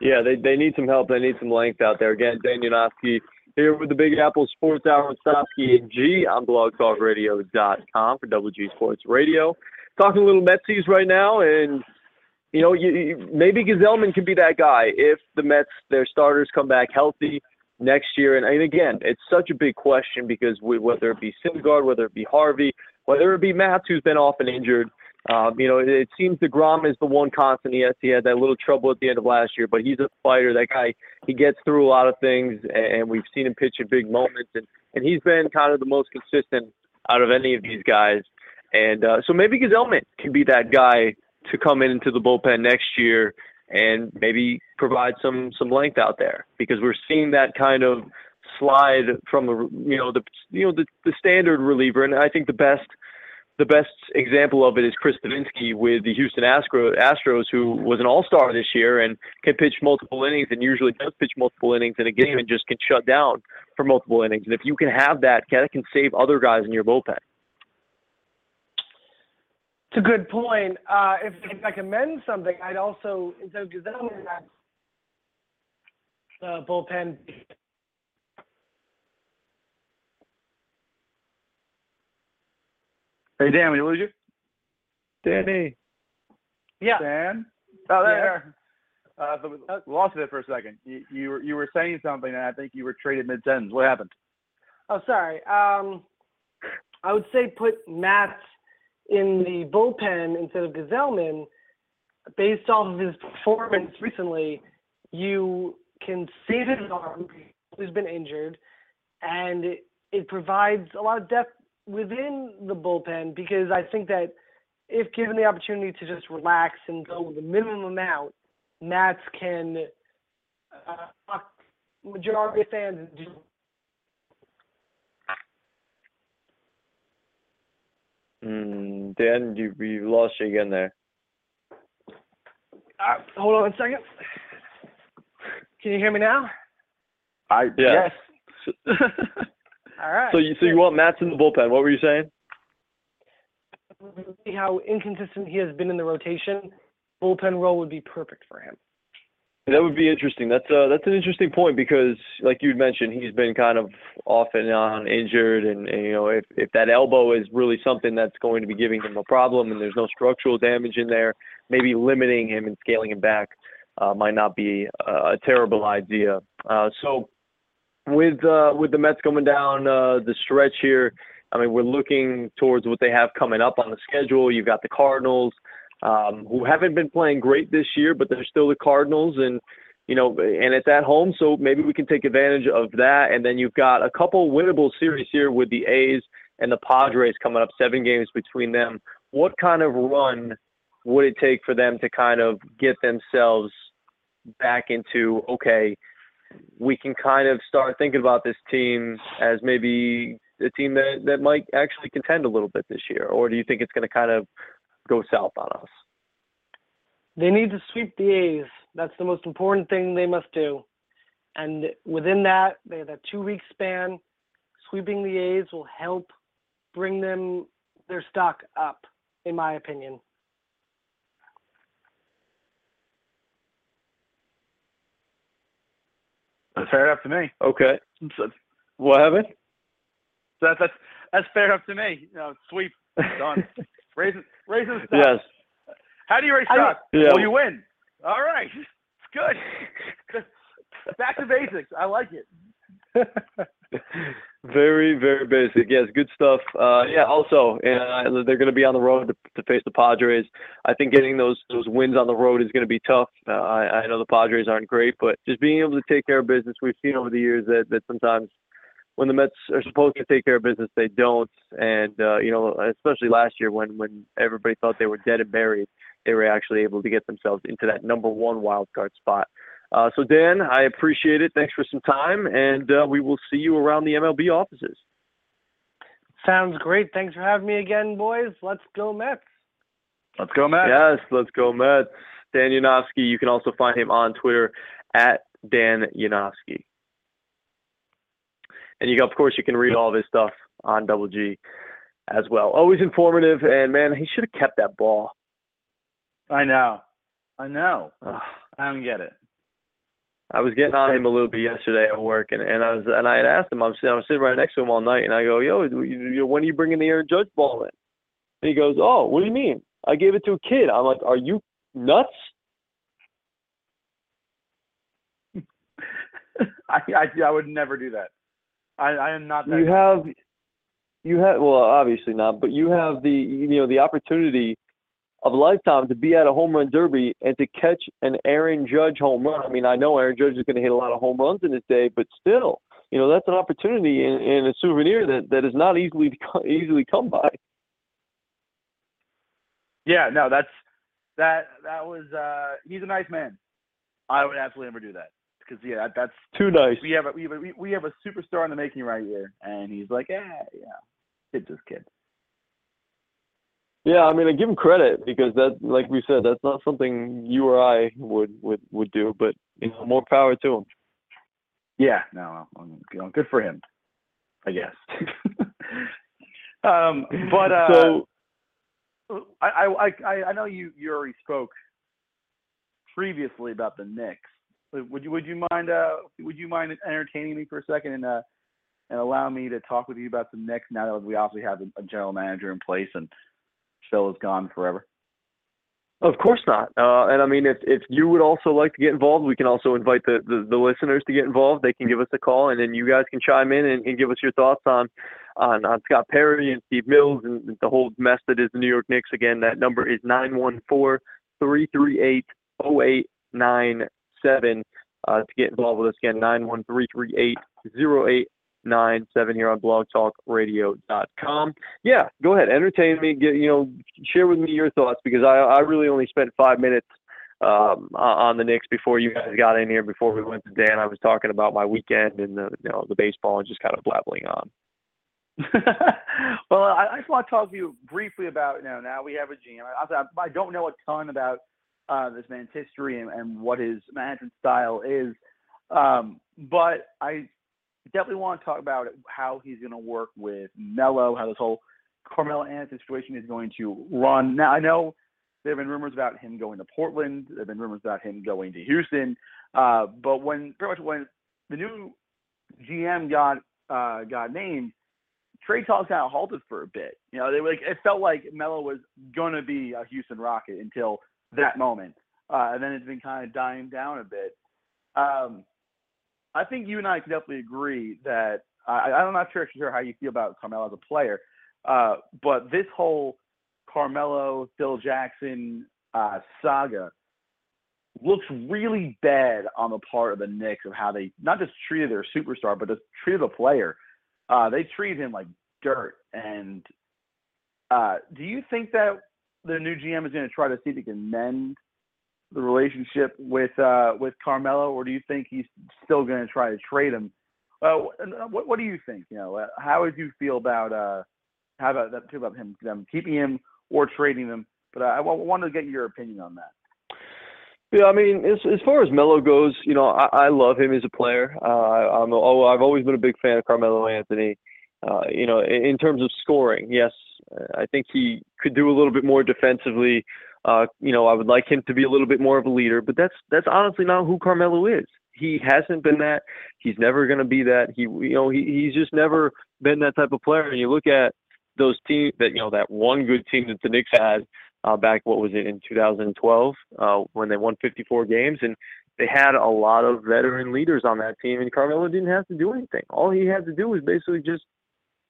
Yeah, they they need some help. They need some length out there. Again, Dan Yanofsky here with the Big Apple Sports Hour with Stopsky and G on blogtalkradio.com for Double G Sports Radio. Talking a little Metsies right now, and you know, you, maybe Gsellman can be that guy if the Mets their starters come back healthy next year. And, and again, it's such a big question because we, whether it be Syndergaard, whether it be Harvey, whether it be Matz, who's been off and injured. Um, you know, it, it seems DeGrom is the one constant. Yes, he had that little trouble at the end of last year, but he's a fighter. That guy, he gets through a lot of things, and we've seen him pitch in big moments, and, and he's been kind of the most consistent out of any of these guys. And uh, so maybe Gsellman can be that guy to come in into the bullpen next year and maybe provide some some length out there because we're seeing that kind of slide from the you know the you know the, the standard reliever, and I think the best the best example of it is Chris Devenski with the Houston Astro, Astros, who was an All Star this year and can pitch multiple innings and usually does pitch multiple innings in a game and just can shut down for multiple innings. And if you can have that, that can save other guys in your bullpen. It's a good point. Uh, if I can recommend something, I'd also Gsellman, the uh, bullpen. Hey, Dan, we lose you? Danny. Yeah. Dan? Oh, there. Yeah. there. Uh, so we lost it for a second. You, you were you were saying something, and I think you were traded mid sentence. What happened? Oh, sorry. Um, I would say put Matt in the bullpen instead of Gsellman. Based off of his performance recently, you can save his arm. He's been injured, and it, it provides a lot of depth within the bullpen because I think that if given the opportunity to just relax and go with the minimum amount, Nats can uh, majority of fans into Mm, Dan, you you lost you again there. Uh, hold on a second. Can you hear me now? I Yeah. yes. All right. So you so you want Matz in the bullpen? What were you saying? see how inconsistent he has been in the rotation. Bullpen role would be perfect for him. That would be interesting. That's uh that's an interesting point because, like you'd mentioned, he's been kind of off and on injured, and, and you know if if that elbow is really something that's going to be giving him a problem, and there's no structural damage in there, maybe limiting him and scaling him back uh, might not be a, a terrible idea. Uh, so with uh, with the Mets coming down uh, the stretch here, I mean we're looking towards what they have coming up on the schedule. You've got the Cardinals um, who haven't been playing great this year, but they're still the Cardinals, and you know, and at home, so maybe we can take advantage of that. And then you've got a couple winnable series here with the A's and the Padres coming up, seven games between them. What kind of run would it take for them to kind of get themselves back into okay? We can kind of start thinking about this team as maybe a team that, that might actually contend a little bit this year, or do you think it's going to kind of go south on us. They need to sweep the A's. That's the most important thing they must do. And within that, they have that two week span. Sweeping the A's will help bring them their stock up, in my opinion. That's fair enough to me. Okay. So, what happened? So that's that's that's fair enough to me. You know, sweep done. raising raising the stock. Yes. How do you raise stock? Yeah. Well, you win. All right. It's good. Back to basics. I like it. very, very basic. Yes, good stuff. Uh, yeah. Also, uh, they're going to be on the road to, to face the Padres. I think getting those those wins on the road is going to be tough. Uh, I, I know the Padres aren't great, but just being able to take care of business, we've seen over the years that that sometimes when the Mets are supposed to take care of business, they don't. And uh, you know, especially last year when when everybody thought they were dead and buried, they were actually able to get themselves into that number one wild card spot. Uh, so Dan, I appreciate it. Thanks for some time, and uh, we will see you around the MLB offices. Sounds great. Thanks for having me again, boys. Let's go Mets. Let's go Mets. Yes, let's go Mets. Dan Yanofsky. You can also find him on Twitter at Dan Yanofsky. And you, of course, you can read all of his stuff on Double G as well. Always informative, and man, he should have kept that ball. I know, I know. Ugh. I don't get it. I was getting on him a little bit yesterday at work, and, and I was and I had asked him. I'm sitting, I was sitting right next to him all night, and I go, "Yo, when are you bringing the Aaron Judge ball in?" And he goes, "Oh, what do you mean? I gave it to a kid." I'm like, "Are you nuts?" I, I I would never do that. I, I am not. That You have, you have. Well, obviously not, but you have the you know the opportunity of a lifetime to be at a home run derby and to catch an Aaron Judge home run. I mean, I know Aaron Judge is going to hit a lot of home runs in his day, but still, you know, that's an opportunity and, and a souvenir that that is not easily easily come by. Yeah, no, that's that that was. uh He's a nice man. I would absolutely never do that because yeah, that's too nice. We have a we have a, we have a superstar in the making right here, and he's like, yeah, yeah, kid's just kid. Yeah, I mean, I give him credit because that, like we said, that's not something you or I would would would do. But you know, more power to him. Yeah, no, you know, good for him, I guess. um, but uh, so I, I I I know you you already spoke previously about the Knicks. Would you would you mind uh would you mind entertaining me for a second and uh and allow me to talk with you about the Knicks now that we obviously have a general manager in place and Phil is gone forever? Of course not. Uh, and I mean, if if you would also like to get involved, we can also invite the, the, the listeners to get involved. They can give us a call, and then you guys can chime in and, and give us your thoughts on, on on Scott Perry and Steve Mills and the whole mess that is the New York Knicks. Again, that number is nine one four three three eight zero eight nine seven. Uh, to get involved with us again, nine one three three eight zero eight here on blogtalkradio.com. Yeah, go ahead, entertain me. Get you know, share with me your thoughts because I I really only spent five minutes um, on the Knicks before you guys got in here. Before we went to Dan, I was talking about my weekend and the you know the baseball and just kind of blabbling on. well, I, I just want to talk to you briefly about you know now we have a GM. I, I don't know a ton about uh, this man's history and, and what his management style is, um, but I definitely want to talk about how he's going to work with Melo, how this whole Carmelo Anthony situation is going to run. Now, I know there have been rumors about him going to Portland. There have been rumors about him going to Houston. Uh, but when pretty much when the new GM got uh, got named, trade talks kind of halted for a bit. You know, they were like it felt like Melo was gonna be a Houston Rocket until that moment, uh, and then it's been kind of dying down a bit. Um, I think you and I can definitely agree that I, I'm not sure sure how you feel about Carmelo as a player, uh, but this whole Carmelo Phil Jackson uh, saga looks really bad on the part of the Knicks of how they not just treated their superstar, but just treated the player. Uh, they treated him like dirt. And uh, do you think that the new GM is going to try to see if he can mend the relationship with uh, with Carmelo, or do you think he's still going to try to trade him? Uh, what What do you think? You know, how would you feel about uh, how about that? Feel about him them keeping him or trading him? But I, I wanted to get your opinion on that. Yeah, I mean, as as far as Melo goes, you know, I, I love him as a player. Uh, I'm oh, I've always been a big fan of Carmelo Anthony. Uh, you know, in, in terms of scoring, yes, I think he could do a little bit more defensively. Uh, you know, I would like him to be a little bit more of a leader, but that's that's honestly not who Carmelo is. He hasn't been that. He's never going to be that. He, you know, he, he's just never been that type of player. And you look at those teams that you know that one good team that the Knicks had uh, back what was it in 2012 uh, when they won 54 games and they had a lot of veteran leaders on that team and Carmelo didn't have to do anything. All he had to do was basically just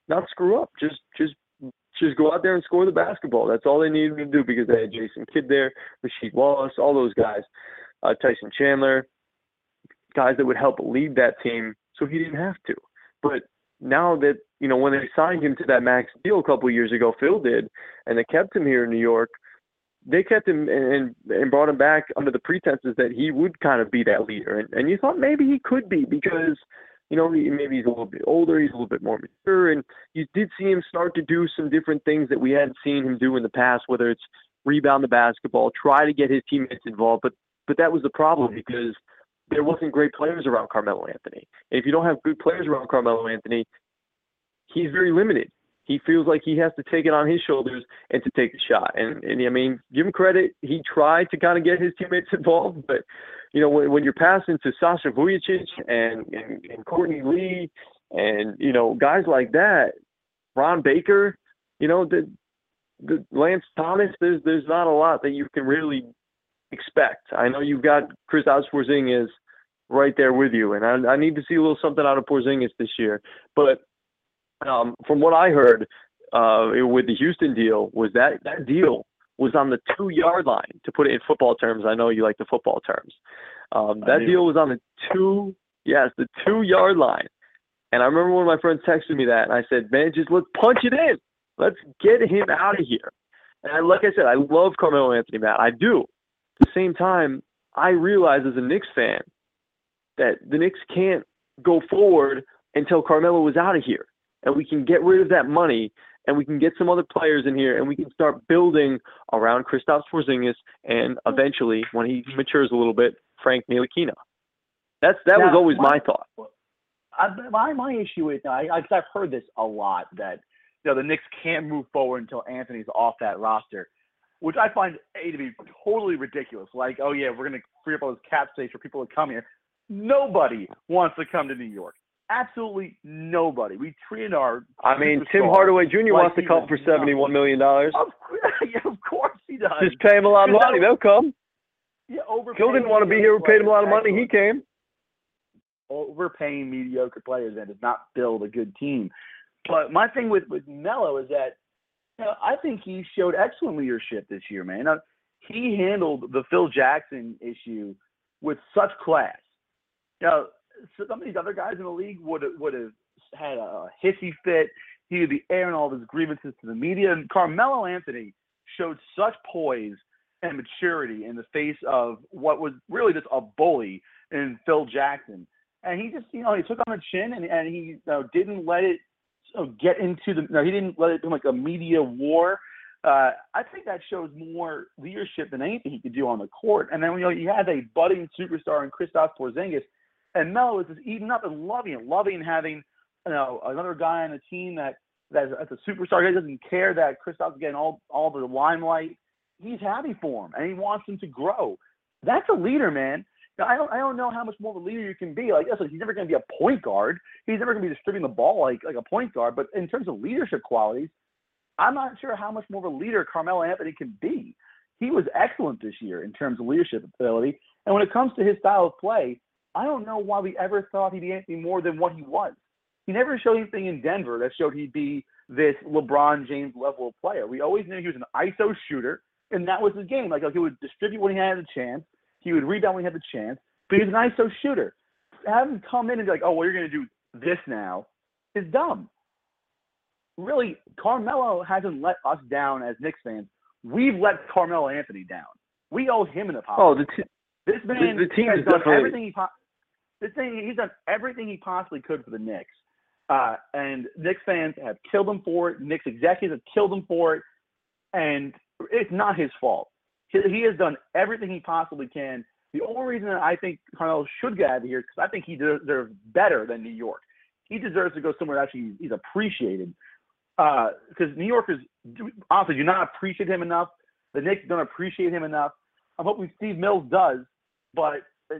not screw up, just just just go out there and score the basketball. That's all they needed to do because they had Jason Kidd there, Rasheed Wallace, all those guys, uh, Tyson Chandler, guys that would help lead that team, so he didn't have to. But now that you know when they signed him to that max deal a couple years ago, Phil did, and they kept him here in New York they kept him and and brought him back under the pretenses that he would kind of be that leader, and and you thought maybe he could be because you know maybe he's a little bit older, he's a little bit more mature, and you did see him start to do some different things that we hadn't seen him do in the past, whether it's rebound the basketball, try to get his teammates involved, but but that was the problem because there wasn't great players around Carmelo Anthony. And if you don't have good players around Carmelo Anthony, he's very limited he feels like he has to take it on his shoulders and to take the shot. And, and I mean, give him credit. He tried to kind of get his teammates involved, but you know, when, when you're passing to Sasha Vujacic and, and, and Courtney Lee and, you know, guys like that, Ron Baker, you know, the, the Lance Thomas, there's, there's not a lot that you can really expect. I know you've got Kristaps Porzingis right there with you, and I, I need to see a little something out of Porzingis this year. But um, from what I heard uh, with the Houston deal, was that that deal was on the two yard line. To put it in football terms, I know you like the football terms. Um, that deal was on the two, yes, the two yard line. And I remember one of my friends texted me that, and I said, "Man, just let's punch it in. Let's get him out of here." And I, like I said, I love Carmelo Anthony, Matt. I do. At the same time, I realize as a Knicks fan that the Knicks can't go forward until Carmelo is out of here and we can get rid of that money and we can get some other players in here and we can start building around Kristaps Porzingis and mm-hmm. eventually, when he matures a little bit, Frank Ntilikina. That's that now, was always my, my thought. I, my my issue is I, I've heard this a lot that you know the Knicks can't move forward until Anthony's off that roster, which I find a to be totally ridiculous. Like, oh yeah, we're gonna free up all this cap space for people to come here. Nobody wants to come to New York. Absolutely nobody. We treated our. I mean, Tim Hardaway Jr. like wants to come for seventy-one million dollars. Of, yeah, of course he does. Just pay him a lot of money; they'll come. Yeah, overpaying. Phil didn't want to be here. We paid him a lot of money. He came. Overpaying mediocre players and does not build a good team. But my thing with with Melo is that you know, I think he showed excellent leadership this year, man. Uh, he handled the Phil Jackson issue with such class. You know, some of these other guys in the league would would have had a hissy fit. He would be airing all of his grievances to the media. And Carmelo Anthony showed such poise and maturity in the face of what was really just a bully in Phil Jackson. And he just, you know, he took on the chin and, and he you know, didn't let it you know, get into the, know, he didn't let it become like a media war. Uh, I think that shows more leadership than anything he could do on the court. And then, you know, you had a budding superstar in Kristaps Porzingis And Melo is just eating up and loving it, loving having you know another guy on the team that that's, that's a superstar. He doesn't care that Kristaps getting all all the limelight. He's happy for him, and he wants him to grow. That's a leader, man. Now, I don't I don't know how much more of a leader you can be. Like, listen, he's never going to be a point guard. He's never going to be distributing the ball like like a point guard. But in terms of leadership qualities, I'm not sure how much more of a leader Carmelo Anthony can be. He was excellent this year in terms of leadership ability. And when it comes to his style of play, I don't know why we ever thought he'd be anything more than what he was. He never showed anything in Denver that showed he'd be this LeBron James level of player. We always knew he was an ISO shooter, and that was his game. Like, like he would distribute when he had a chance, he would rebound when he had the chance, but he was an ISO shooter. Have him come in and be like, oh, well, you're going to do this now is dumb. Really, Carmelo hasn't let us down as Knicks fans. We've let Carmelo Anthony down. We owe him an apology. Oh, the, t- this man the, the team has done definitely everything he po- this thing he's done everything he possibly could for the Knicks. Uh, and Knicks fans have killed him for it. Knicks executives have killed him for it, and it's not his fault. He, he has done everything he possibly can. The only reason that I think Carmelo should get out of here is because I think he deserves better than New York. He deserves to go somewhere that actually he's appreciated. Because uh, New Yorkers honestly do not appreciate him enough. The Knicks don't appreciate him enough. I'm hoping Steve Mills does, but uh,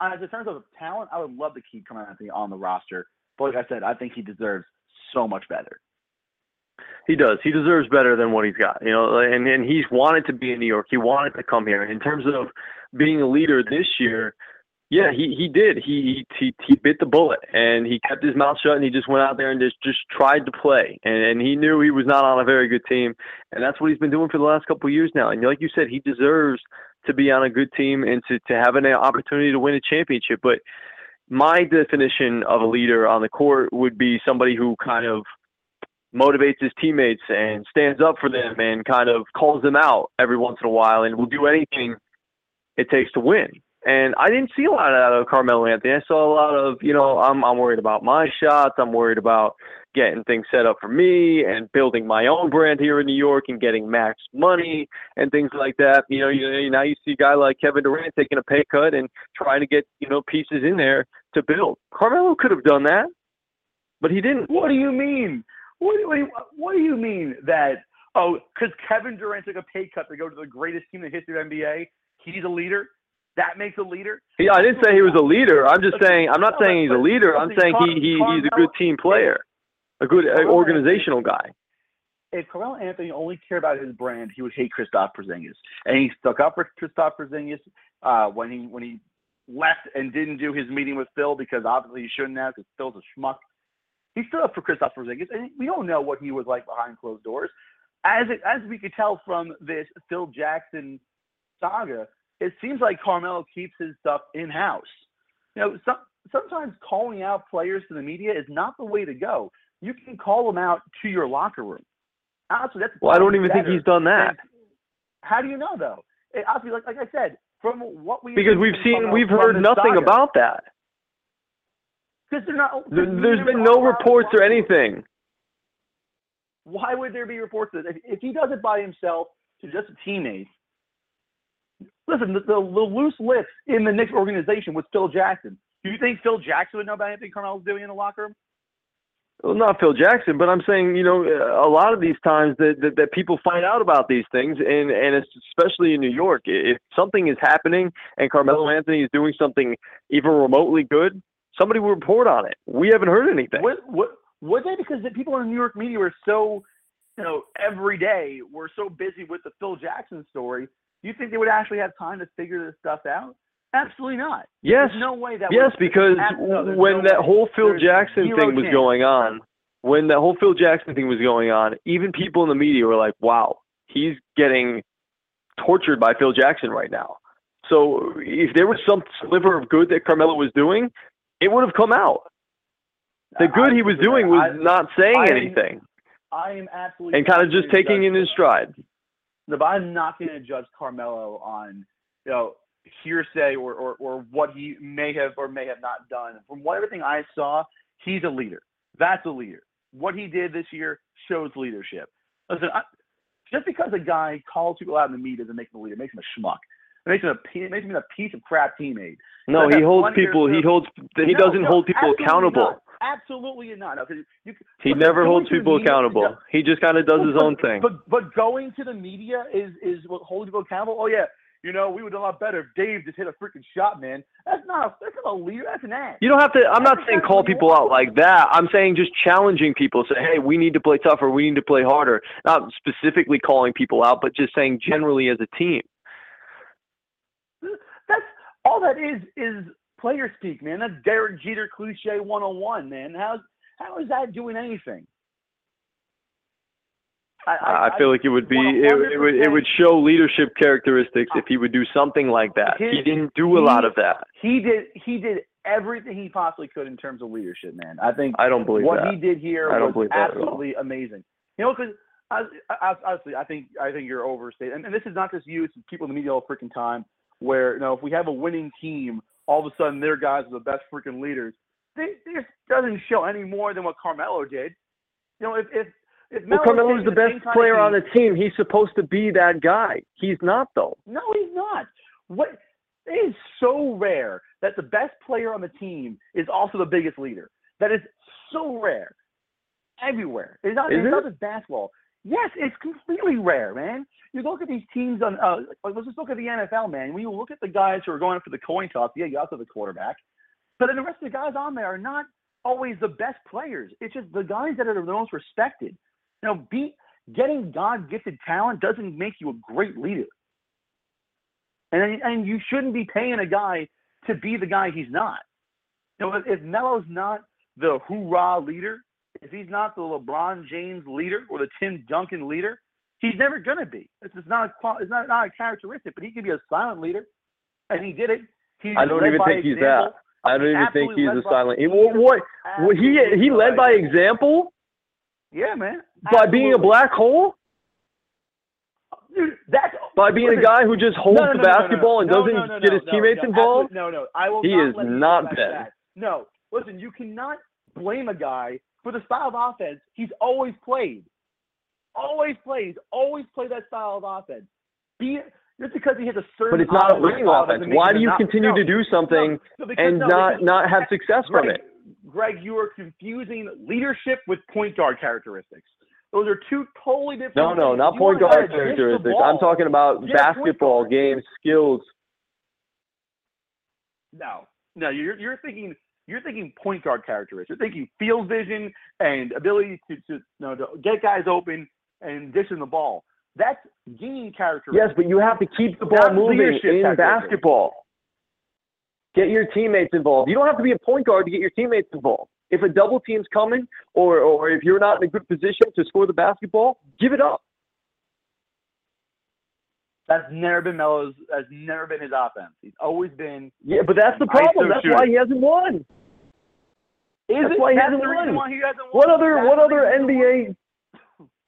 as in terms of talent, I would love to keep Carmelo Anthony on the roster. But like I said, I think he deserves so much better. He does. He deserves better than what he's got. You know, and and he's wanted to be in New York. He wanted to come here. In terms of being a leader this year, yeah, he he did. He he he bit the bullet and he kept his mouth shut and he just went out there and just just tried to play. And and he knew he was not on a very good team, and that's what he's been doing for the last couple of years now. And like you said, he deserves to be on a good team and to to have an opportunity to win a championship. But my definition of a leader on the court would be somebody who kind of motivates his teammates and stands up for them and kind of calls them out every once in a while and will do anything it takes to win. And I didn't see a lot out of Carmelo Anthony. I saw a lot of, you know, I'm I'm worried about my shots. I'm worried about getting things set up for me and building my own brand here in New York and getting max money and things like that. You know, you, now you see a guy like Kevin Durant taking a pay cut and trying to get, you know, pieces in there to build. Carmelo could have done that, but he didn't. What do you mean? What do you, what do you mean that, oh, because Kevin Durant took a pay cut to go to the greatest team in the history of NBA, he's a leader? That makes a leader. Yeah, I didn't say he was a leader. I'm just saying. I'm not saying he's a leader. I'm saying he, he he's a good team player a good organizational guy. If Carmelo Anthony only cared about his brand, he would hate Kristaps Porzingis, and he stuck up for Kristaps Porzingis uh, when he when he left and didn't do his meeting with Phil because obviously he shouldn't have because Phil's a schmuck. He stood up for Kristaps Porzingis, and we don't know what he was like behind closed doors. As it, as we could tell from this Phil Jackson saga, it seems like Carmelo keeps his stuff in house. You know, some, sometimes calling out players to the media is not the way to go you can call them out to your locker room. Honestly, that's well. I don't even think he's done that. How do you know though? It, honestly, like like I said, from what we because we've seen we've heard nothing saga, about that. Because they're not. There, there's been no reports or anything. Why would there be reports? If, if he does it by himself to just a teammate, listen, the, the, the loose lips in the Knicks organization was Phil Jackson. Do you think Phil Jackson would know about anything Carmelo's doing in the locker room? well, not Phil Jackson, but I'm saying, you know, a lot of these times that, that, that people find out about these things, and and especially in New York, if something is happening and Carmelo Anthony is doing something even remotely good, somebody will report on it. We haven't heard anything. What what was they? Because the people in the New York media were so, you know, every day we're so busy with the Phil Jackson story. You think they would actually have time to figure this stuff out? Absolutely not. Yes. There's no way that. Yes, because when that whole Phil Jackson thing was going on, when that whole Phil Jackson thing was going on, even people in the media were like, "Wow, he's getting tortured by Phil Jackson right now." So if there was some sliver of good that Carmelo was doing, it would have come out. The good he was doing was I, not saying I am, anything. I am absolutely and kind of just taking in his stride. But I'm not going to judge Carmelo on you know hearsay or, or, or what he may have or may have not done. From what everything I saw, he's a leader. That's a leader. What he did this year shows leadership. Listen, I, just because a guy calls people out in the media doesn't make him a leader, makes him a schmuck. It makes him a it makes him a piece of crap teammate. No, he holds people. He holds. He No, doesn't no, hold people accountable. not. Absolutely not. No, you, He never holds people media- accountable. He just kind of does his but, own thing. But but going to the media is is what holding people accountable. Oh yeah, you know we would have done a lot better if Dave just hit a freaking shot, man. That's not a, that's not a leader. That's an ass. You don't have to. I'm not saying call people out like that. I'm saying just challenging people. Say, hey, we need to play tougher. We need to play harder. Not specifically calling people out, but just saying generally as a team. That's all that is is player speak, man. That's Derek Jeter cliche 101, man. How's how is that doing anything? I, I feel like it would be. It, it would. It would show leadership characteristics if he would do something like that. he didn't do a lot of that. He did he did everything he possibly could in terms of leadership, man. I think I don't believe what that. he did here I was absolutely amazing. You know, because honestly, I think I think you're overstating, and, and this is not just you; it's people in the media all freaking time. Where you know, if we have a winning team, all of a sudden their guys are the best freaking leaders. They, this doesn't show any more than what Carmelo did. You know, if if if Well, Carmelo's the taking best same kind of player on the team. He's supposed to be that guy. He's not though. No, he's not. What it is so rare that the best player on the team is also the biggest leader. That is so rare. Everywhere. It's not, Is it's not just basketball. Yes, it's completely rare, man. You look at these teams on uh let's just look at the NFL, man. When you look at the guys who are going up for the coin toss, yeah, you also the quarterback. But then the rest of the guys on there are not always the best players. It's just the guys that are the most respected. You know, be getting God gifted talent doesn't make you a great leader. And and you shouldn't be paying a guy to be the guy he's not. You know, if, if Melo's not the hoorah leader, if he's not the LeBron James leader or the Tim Duncan leader, he's never gonna be. It's just not a it's not, not a characteristic, but he can be a silent leader, and he did it. I don't even by think he's that. I don't even think he's a silent. He, what? what what- he he led by example Yeah, man. by being a black hole. Dude, that's By being listen, a guy who just holds no, no, the no, no, basketball and doesn't get his teammates involved. No, no, I will He not is not go back to Ben. that. No, listen, you cannot blame a guy for the style of offense he's always played. Always plays, always play that style of offense. Be just because he has a certain But it's not a winning offense. Why do you not- continue no, to do something no, no, because- and no, not not have success from Greg, it? Greg, you are confusing leadership with point guard characteristics. Those are two totally different. No, no, things. not You point want a guy guard to dish the characteristics. I'm talking about Yeah, basketball game skills. No, no, you're you're thinking you're thinking point guard characteristics. You're thinking field vision and ability to to, you know, to get guys open and dishing the ball. That's game character. Yes, but you have to keep the ball Not moving in basketball. Get your teammates involved. You don't have to be a point guard to get your teammates involved. If a double team's coming, or or if you're not in a good position to score the basketball, give it up. That's never been Melo's. That's never been his offense. He's always been. Yeah, but that's the problem. That's shooter. why he hasn't won. Is That's it? why he That's hasn't won. he hasn't won. What other That's what other reason he hasn't NBA?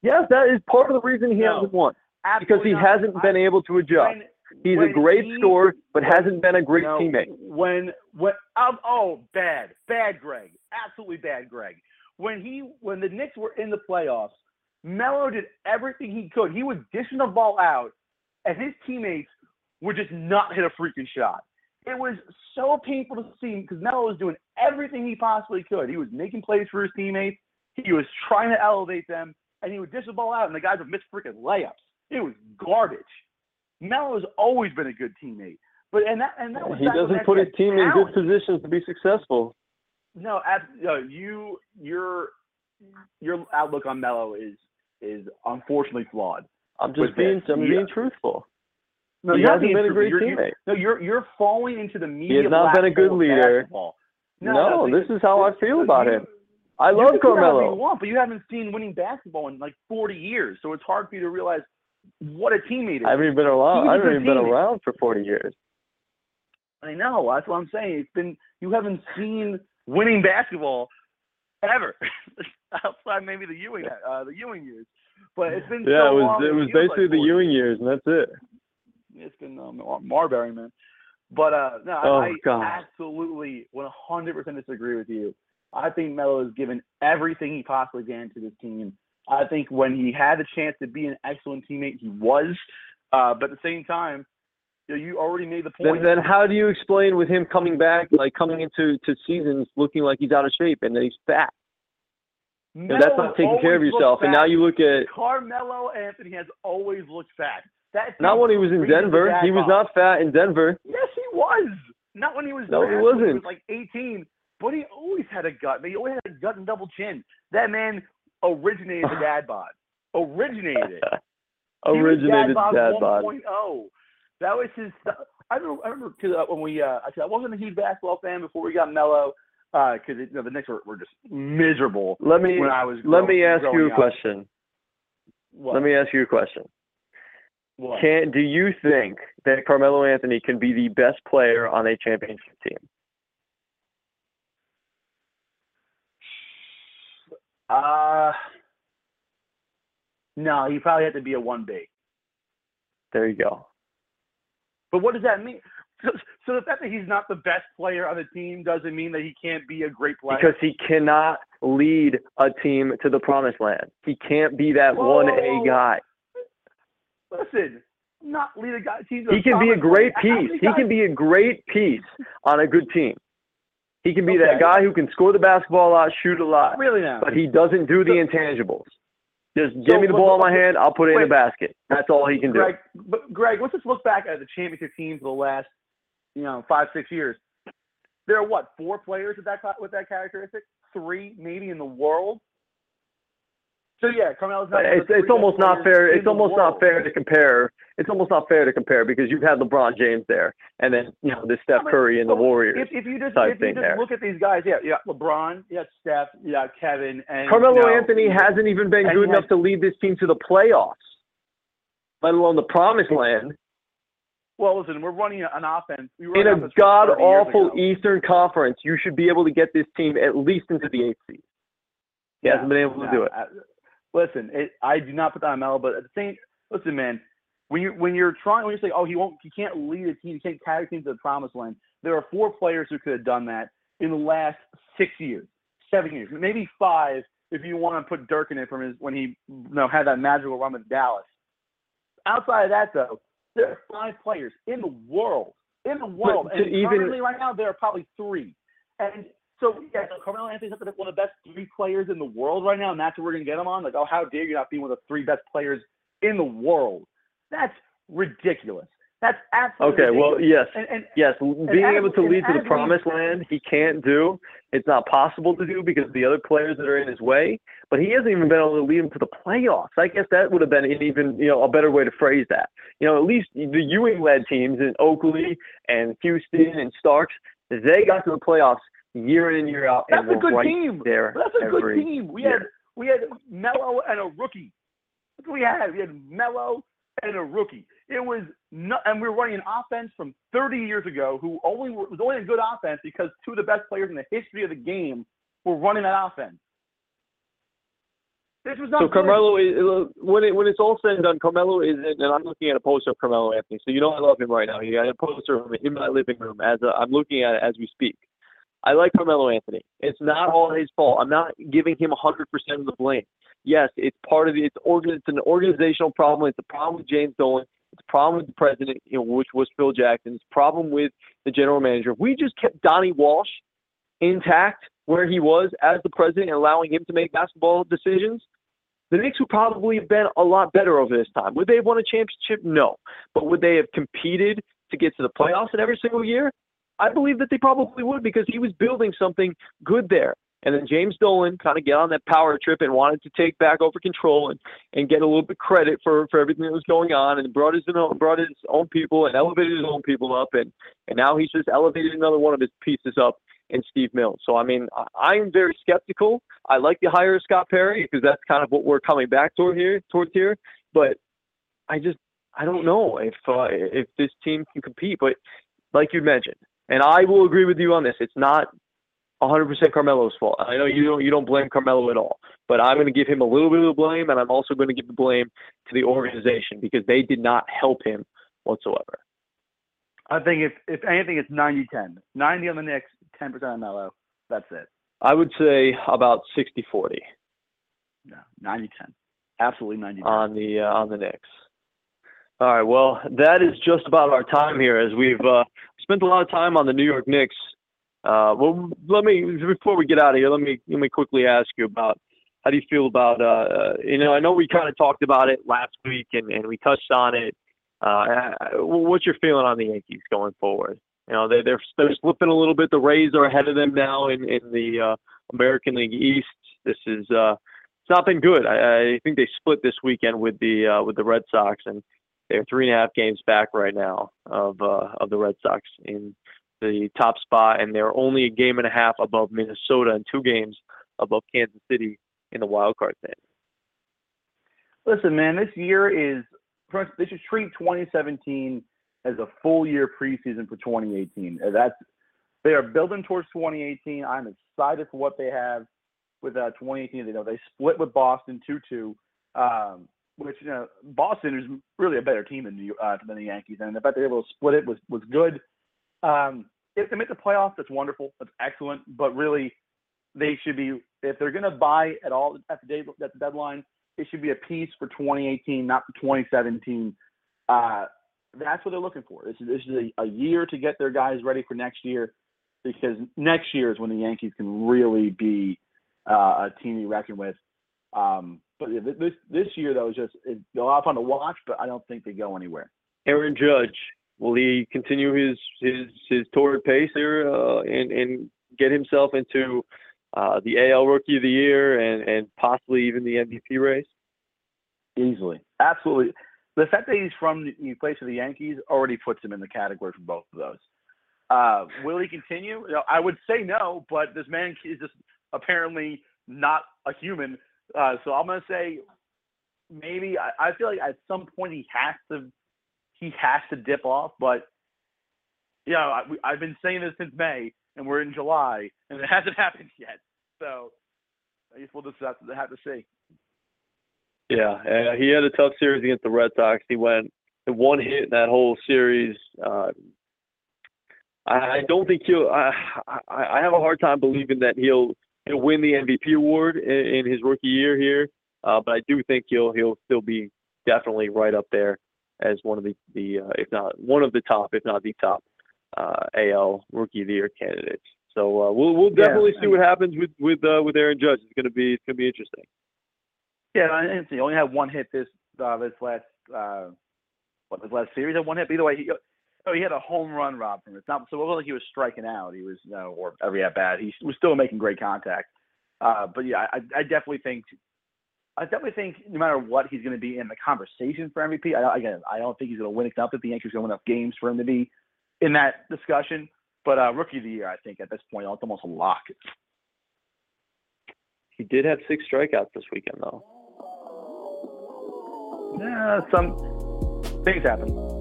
Yes, that is part of the reason he No. hasn't won because he not. hasn't been able to adjust. When- He's a great he- scorer, but when- hasn't been a great No, teammate. When when um, oh bad bad Greg absolutely bad Greg when he when the Knicks were in the playoffs, Melo did everything he could. He was dishing the ball out, and his teammates would just not hit a freaking shot. It was so painful to see because Melo was doing everything he possibly could. He was making plays for his teammates. He was trying to elevate them, and he would dish the ball out, and the guys would miss freaking layups. It was garbage. Melo's always been a good teammate, but and that and that was He doesn't put his team in good positions to be successful. No, ab- no, you your your outlook on Melo is is unfortunately flawed. I'm just being this, I'm yeah. being truthful. No, He hasn't been a great You're- you're- teammate. No, you're you're falling into the media. He has not been a good leader. basketball. No, no, this is how I feel no, about you- him. I you love whatever You want, but you haven't seen winning basketball in like 40 years, so it's hard for you to realize what a teammate is. I haven't even been around. I haven't even been around for 40 years. I know. That's what I'm saying. It's been you haven't seen winning basketball ever outside maybe the Ewing uh, the Ewing years, but it's been Yeah, so it was it was basically like the Ewing years, and that's it. It's been um, Marbury, man. But uh, no, Oh, I. I absolutely 100% disagree with you. I think Melo has given everything he possibly can to this team. I think when he had the chance to be an excellent teammate, he was. Uh, but at the same time, You, know, you already made the point. Then, then how do you explain with him coming back, like coming into to seasons looking like he's out of shape and that he's fat? You know, that's not taking care of yourself. And now you look at Carmelo Anthony has always looked fat. That not when he was in Denver. He was bod. not fat in Denver. Yes, he was. Not when he was. No, he drafted when He wasn't. was like 18, but he always had a gut. He always had a gut and double chin. That man originated the dad bod. Originated. Originated dad bod dad bod. 1.0. That was his. I remember, I remember 'cause, uh, when we. Uh, I said I wasn't a huge basketball fan before we got Melo, because you know, the Knicks were, were just miserable Let me when I was. let me ask you a up. question. What? Let me ask you a question. What? Can do you think that Carmelo Anthony can be the best player on a championship team? Uh, no, he probably had to be a one B. There you go. But what does that mean? So, so the fact that he's not the best player on the team doesn't mean that he can't be a great player. Because he cannot lead a team to the promised land. He can't be that one A guy. listen, not lead a guy. Team He can be a great land. How many piece. He guys- can be a great piece on a good team. He can be that guy who can score the basketball a lot, shoot a lot, really now. but he doesn't do the intangibles. Just give me the ball in my hand, I'll put it in the basket. That's all he can do. Greg, but Greg, let's just look back at the championship teams for the last, you know, five six years. There are what four players with that with that characteristic? Three maybe in the world. So yeah, Carmelo's not. It's it's almost not fair. It's almost world. not fair to compare. It's almost not fair to compare because you've had LeBron James there, and then you know this Steph Curry and the Warriors. If, if you just if you just look at these guys, yeah, yeah, LeBron, yeah, Steph, yeah, Kevin, and Carmelo you know, Anthony hasn't even been good enough has- to lead this team to the playoffs, let alone the promised land. Well, listen, we're running an offense. We run In an a god awful. Eastern Conference, you should be able to get this team at least into the eighth seed. He hasn't been able to no, do it. I- listen, it, I do not put that on Melo, but at the same, listen, man, when you when you're trying, when you say, oh, he won't, he can't lead a team, he can't carry a team to the promised land. There are four players who could have done that in the last six years, seven years, maybe five, if you want to put Dirk in it from his when he you know had that magical run with Dallas. Outside of that, though, there are five players in the world, in the world, and even- currently right now there are probably three. And so yeah, so Carmelo Anthony's up one of the best three players in the world right now, and that's what we're gonna get him on. Like, oh, how dare you not be one of the three best players in the world? That's ridiculous. That's absolutely Okay, well, yes, And, and yes, being able to lead to the promised land, he can't do. It's not possible to do because of the other players that are in his way. But he hasn't even been able to lead him to the playoffs. I guess that would have been an even, you know, a better way to phrase that. You know, at least the Ewing-led teams in Oakley and Houston and Starks, they got to the playoffs year in and year out. that's and a good right team. There, That's a good team. We year. had we had Melo and a rookie. That's what we had. We had Melo and a rookie. It was not, and we were running an offense from 30 years ago who only was only a good offense because two of the best players in the history of the game were running that offense. This was not So good. Carmelo, is, uh, when it when it's all said and done, Carmelo is, and I'm looking at a poster of Carmelo Anthony. So you know I love him right now. He got a poster of him in my living room as a, I'm looking at it as we speak. I like Carmelo Anthony. It's not all his fault. I'm not giving him 100% of the blame. Yes, it's part of the, it's organ, it's an organizational problem. It's a problem with James Dolan. It's a problem with the president, you know, which was Phil Jackson. It's a problem with the general manager. If we just kept Donnie Walsh intact where he was as the president and allowing him to make basketball decisions, the Knicks would probably have been a lot better over this time. Would they have won a championship? No. But would they have competed to get to the playoffs in every single year? I believe that they probably would because he was building something good there. And then James Dolan kind of get on that power trip and wanted to take back over control and, and get a little bit credit for, for everything that was going on and brought his own brought his own people and elevated his own people up and, and now he's just elevated another one of his pieces up in Steve Mills. So I mean I, I'm very skeptical. I like the hire of Scott Perry because that's kind of what we're coming back toward here towards here. But I just I don't know if uh, if this team can compete. But like you mentioned, and I will agree with you on this, it's not 100% Carmelo's fault. I know you don't you don't blame Carmelo at all, but I'm going to give him a little bit of the blame, and I'm also going to give the blame to the organization because they did not help him whatsoever. I think if if anything, it's 90-10. 90 on the Knicks, 10% on Melo. That's it. I would say about 60-40 No, 90-10. Absolutely 90-10. on the uh, on the Knicks. All right. Well, that is just about our time here, as we've uh, spent a lot of time on the New York Knicks. Uh, well, let me before we get out of here, let me let me quickly ask you about how do you feel about uh, you know I know we kind of talked about it last week and, and we touched on it. Uh, what's your feeling on the Yankees going forward? You know they, they're they're slipping a little bit. The Rays are ahead of them now in in the uh, American League East. This is uh, it's not been good. I, I think they split this weekend with the uh, with the Red Sox and they're three and a half games back right now of uh, of the Red Sox in the top spot, and they're only a game and a half above Minnesota and two games above Kansas City in the wild card thing. Listen, man, this year is they should treat 2017 as a full year preseason for 2018. That's they are building towards 2018. I'm excited for what they have with uh, 2018. They know, they split with Boston 2-2. Um, which you know Boston is really a better team than the uh, than the Yankees, and the fact they were able to split it was was good. Um, if they make the playoffs, that's wonderful, that's excellent. But really, they should be if they're going to buy at all at the day at the deadline, it should be a piece for 2018, not for 2017. Uh, that's what they're looking for. This is, this is a, a year to get their guys ready for next year, because next year is when the Yankees can really be uh, a team you reckon with. Um, but this this year though is just it's a lot of fun to watch, but I don't think they go anywhere. Aaron Judge, will he continue his his his torrid pace here uh, and and get himself into uh, the AL Rookie of the Year and and possibly even the MVP race? Easily, absolutely. The fact that he's from he plays for the Yankees already puts him in the category for both of those. Uh, will he continue? I would say no, but this man is just apparently not a human uh, so I'm gonna say maybe I, I feel like at some point he has to he has to dip off, but you know I, I've been saying this since May, and we're in July, and it hasn't happened yet. So I guess we'll just have to, have to see. Yeah, he had a tough series against the Red Sox. He went one hit in that whole series. Uh, I don't think he'll. I, I have a hard time believing that he'll win the MVP award in, in his rookie year here. Uh, but I do think he'll he'll still be definitely right up there as one of the the uh, if not one of the top, if not the top uh, AL Rookie of the Year candidates. So uh, we'll we'll definitely yeah, see what happens with with uh, with Aaron Judge. It's gonna be it's gonna be interesting. Yeah, and he only had one hit this uh, this last uh, what this last series had one hit. But either way, he oh, he had a home run rob from it. It's not so it wasn't like he was striking out. He was you know, or every at bat. He was still making great contact. Uh, but yeah, I, I definitely think I definitely think no matter what, he's going to be in the conversation for MVP. I, again, I don't think he's going to win enough that the Yankees going to win enough games for him to be in that discussion. But uh, rookie of the year, I think at this point, it's almost a lock. He did have six strikeouts this weekend, though. Yeah, some things happen.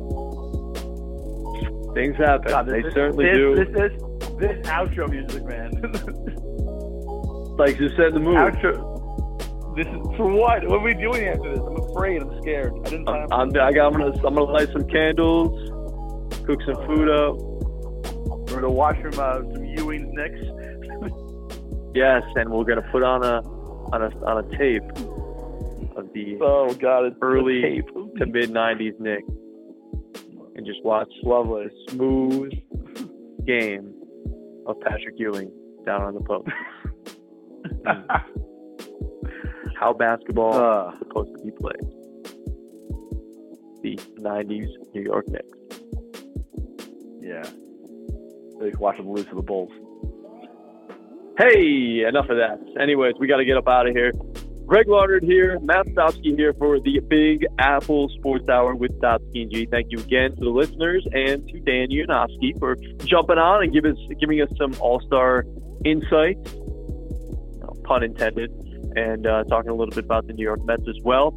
Things happen. God, they this, certainly this, do. This, this, this outro music, man. like you said, the movie. Outro. This is for what? What are we doing after this? I'm afraid. I'm scared. I didn't. I'm, I'm, I got. I'm gonna. I'm gonna light some candles, cook some food up. We're gonna watch some uh, some Ewing's Knicks. yes, and we're gonna put on a on a on a tape of the oh god, it's early to mid '90s Knicks and just watch lovely smooth game of Patrick Ewing down on the post. How basketball uh, is supposed to be played. The '90s New York Knicks. Yeah, they watch them lose to the Bulls. Hey, enough of that. Anyways, we got to get up out of here. Greg Lauderd here, Matt Stopsky here for the Big Apple Sports Hour with Stopsky and G. Thank you again to the listeners and to Dan Yanofsky for jumping on and give us, giving us some All Star insights, pun intended, and uh, talking a little bit about the New York Mets as well.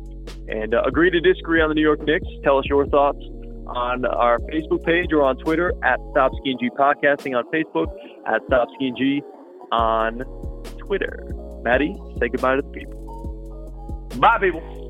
And uh, agree to disagree on the New York Knicks. Tell us your thoughts on our Facebook page or on Twitter at Stopsky and G Podcasting on Facebook, at Stopsky and G on Twitter. Maddie, say goodbye to the people. Bye, people.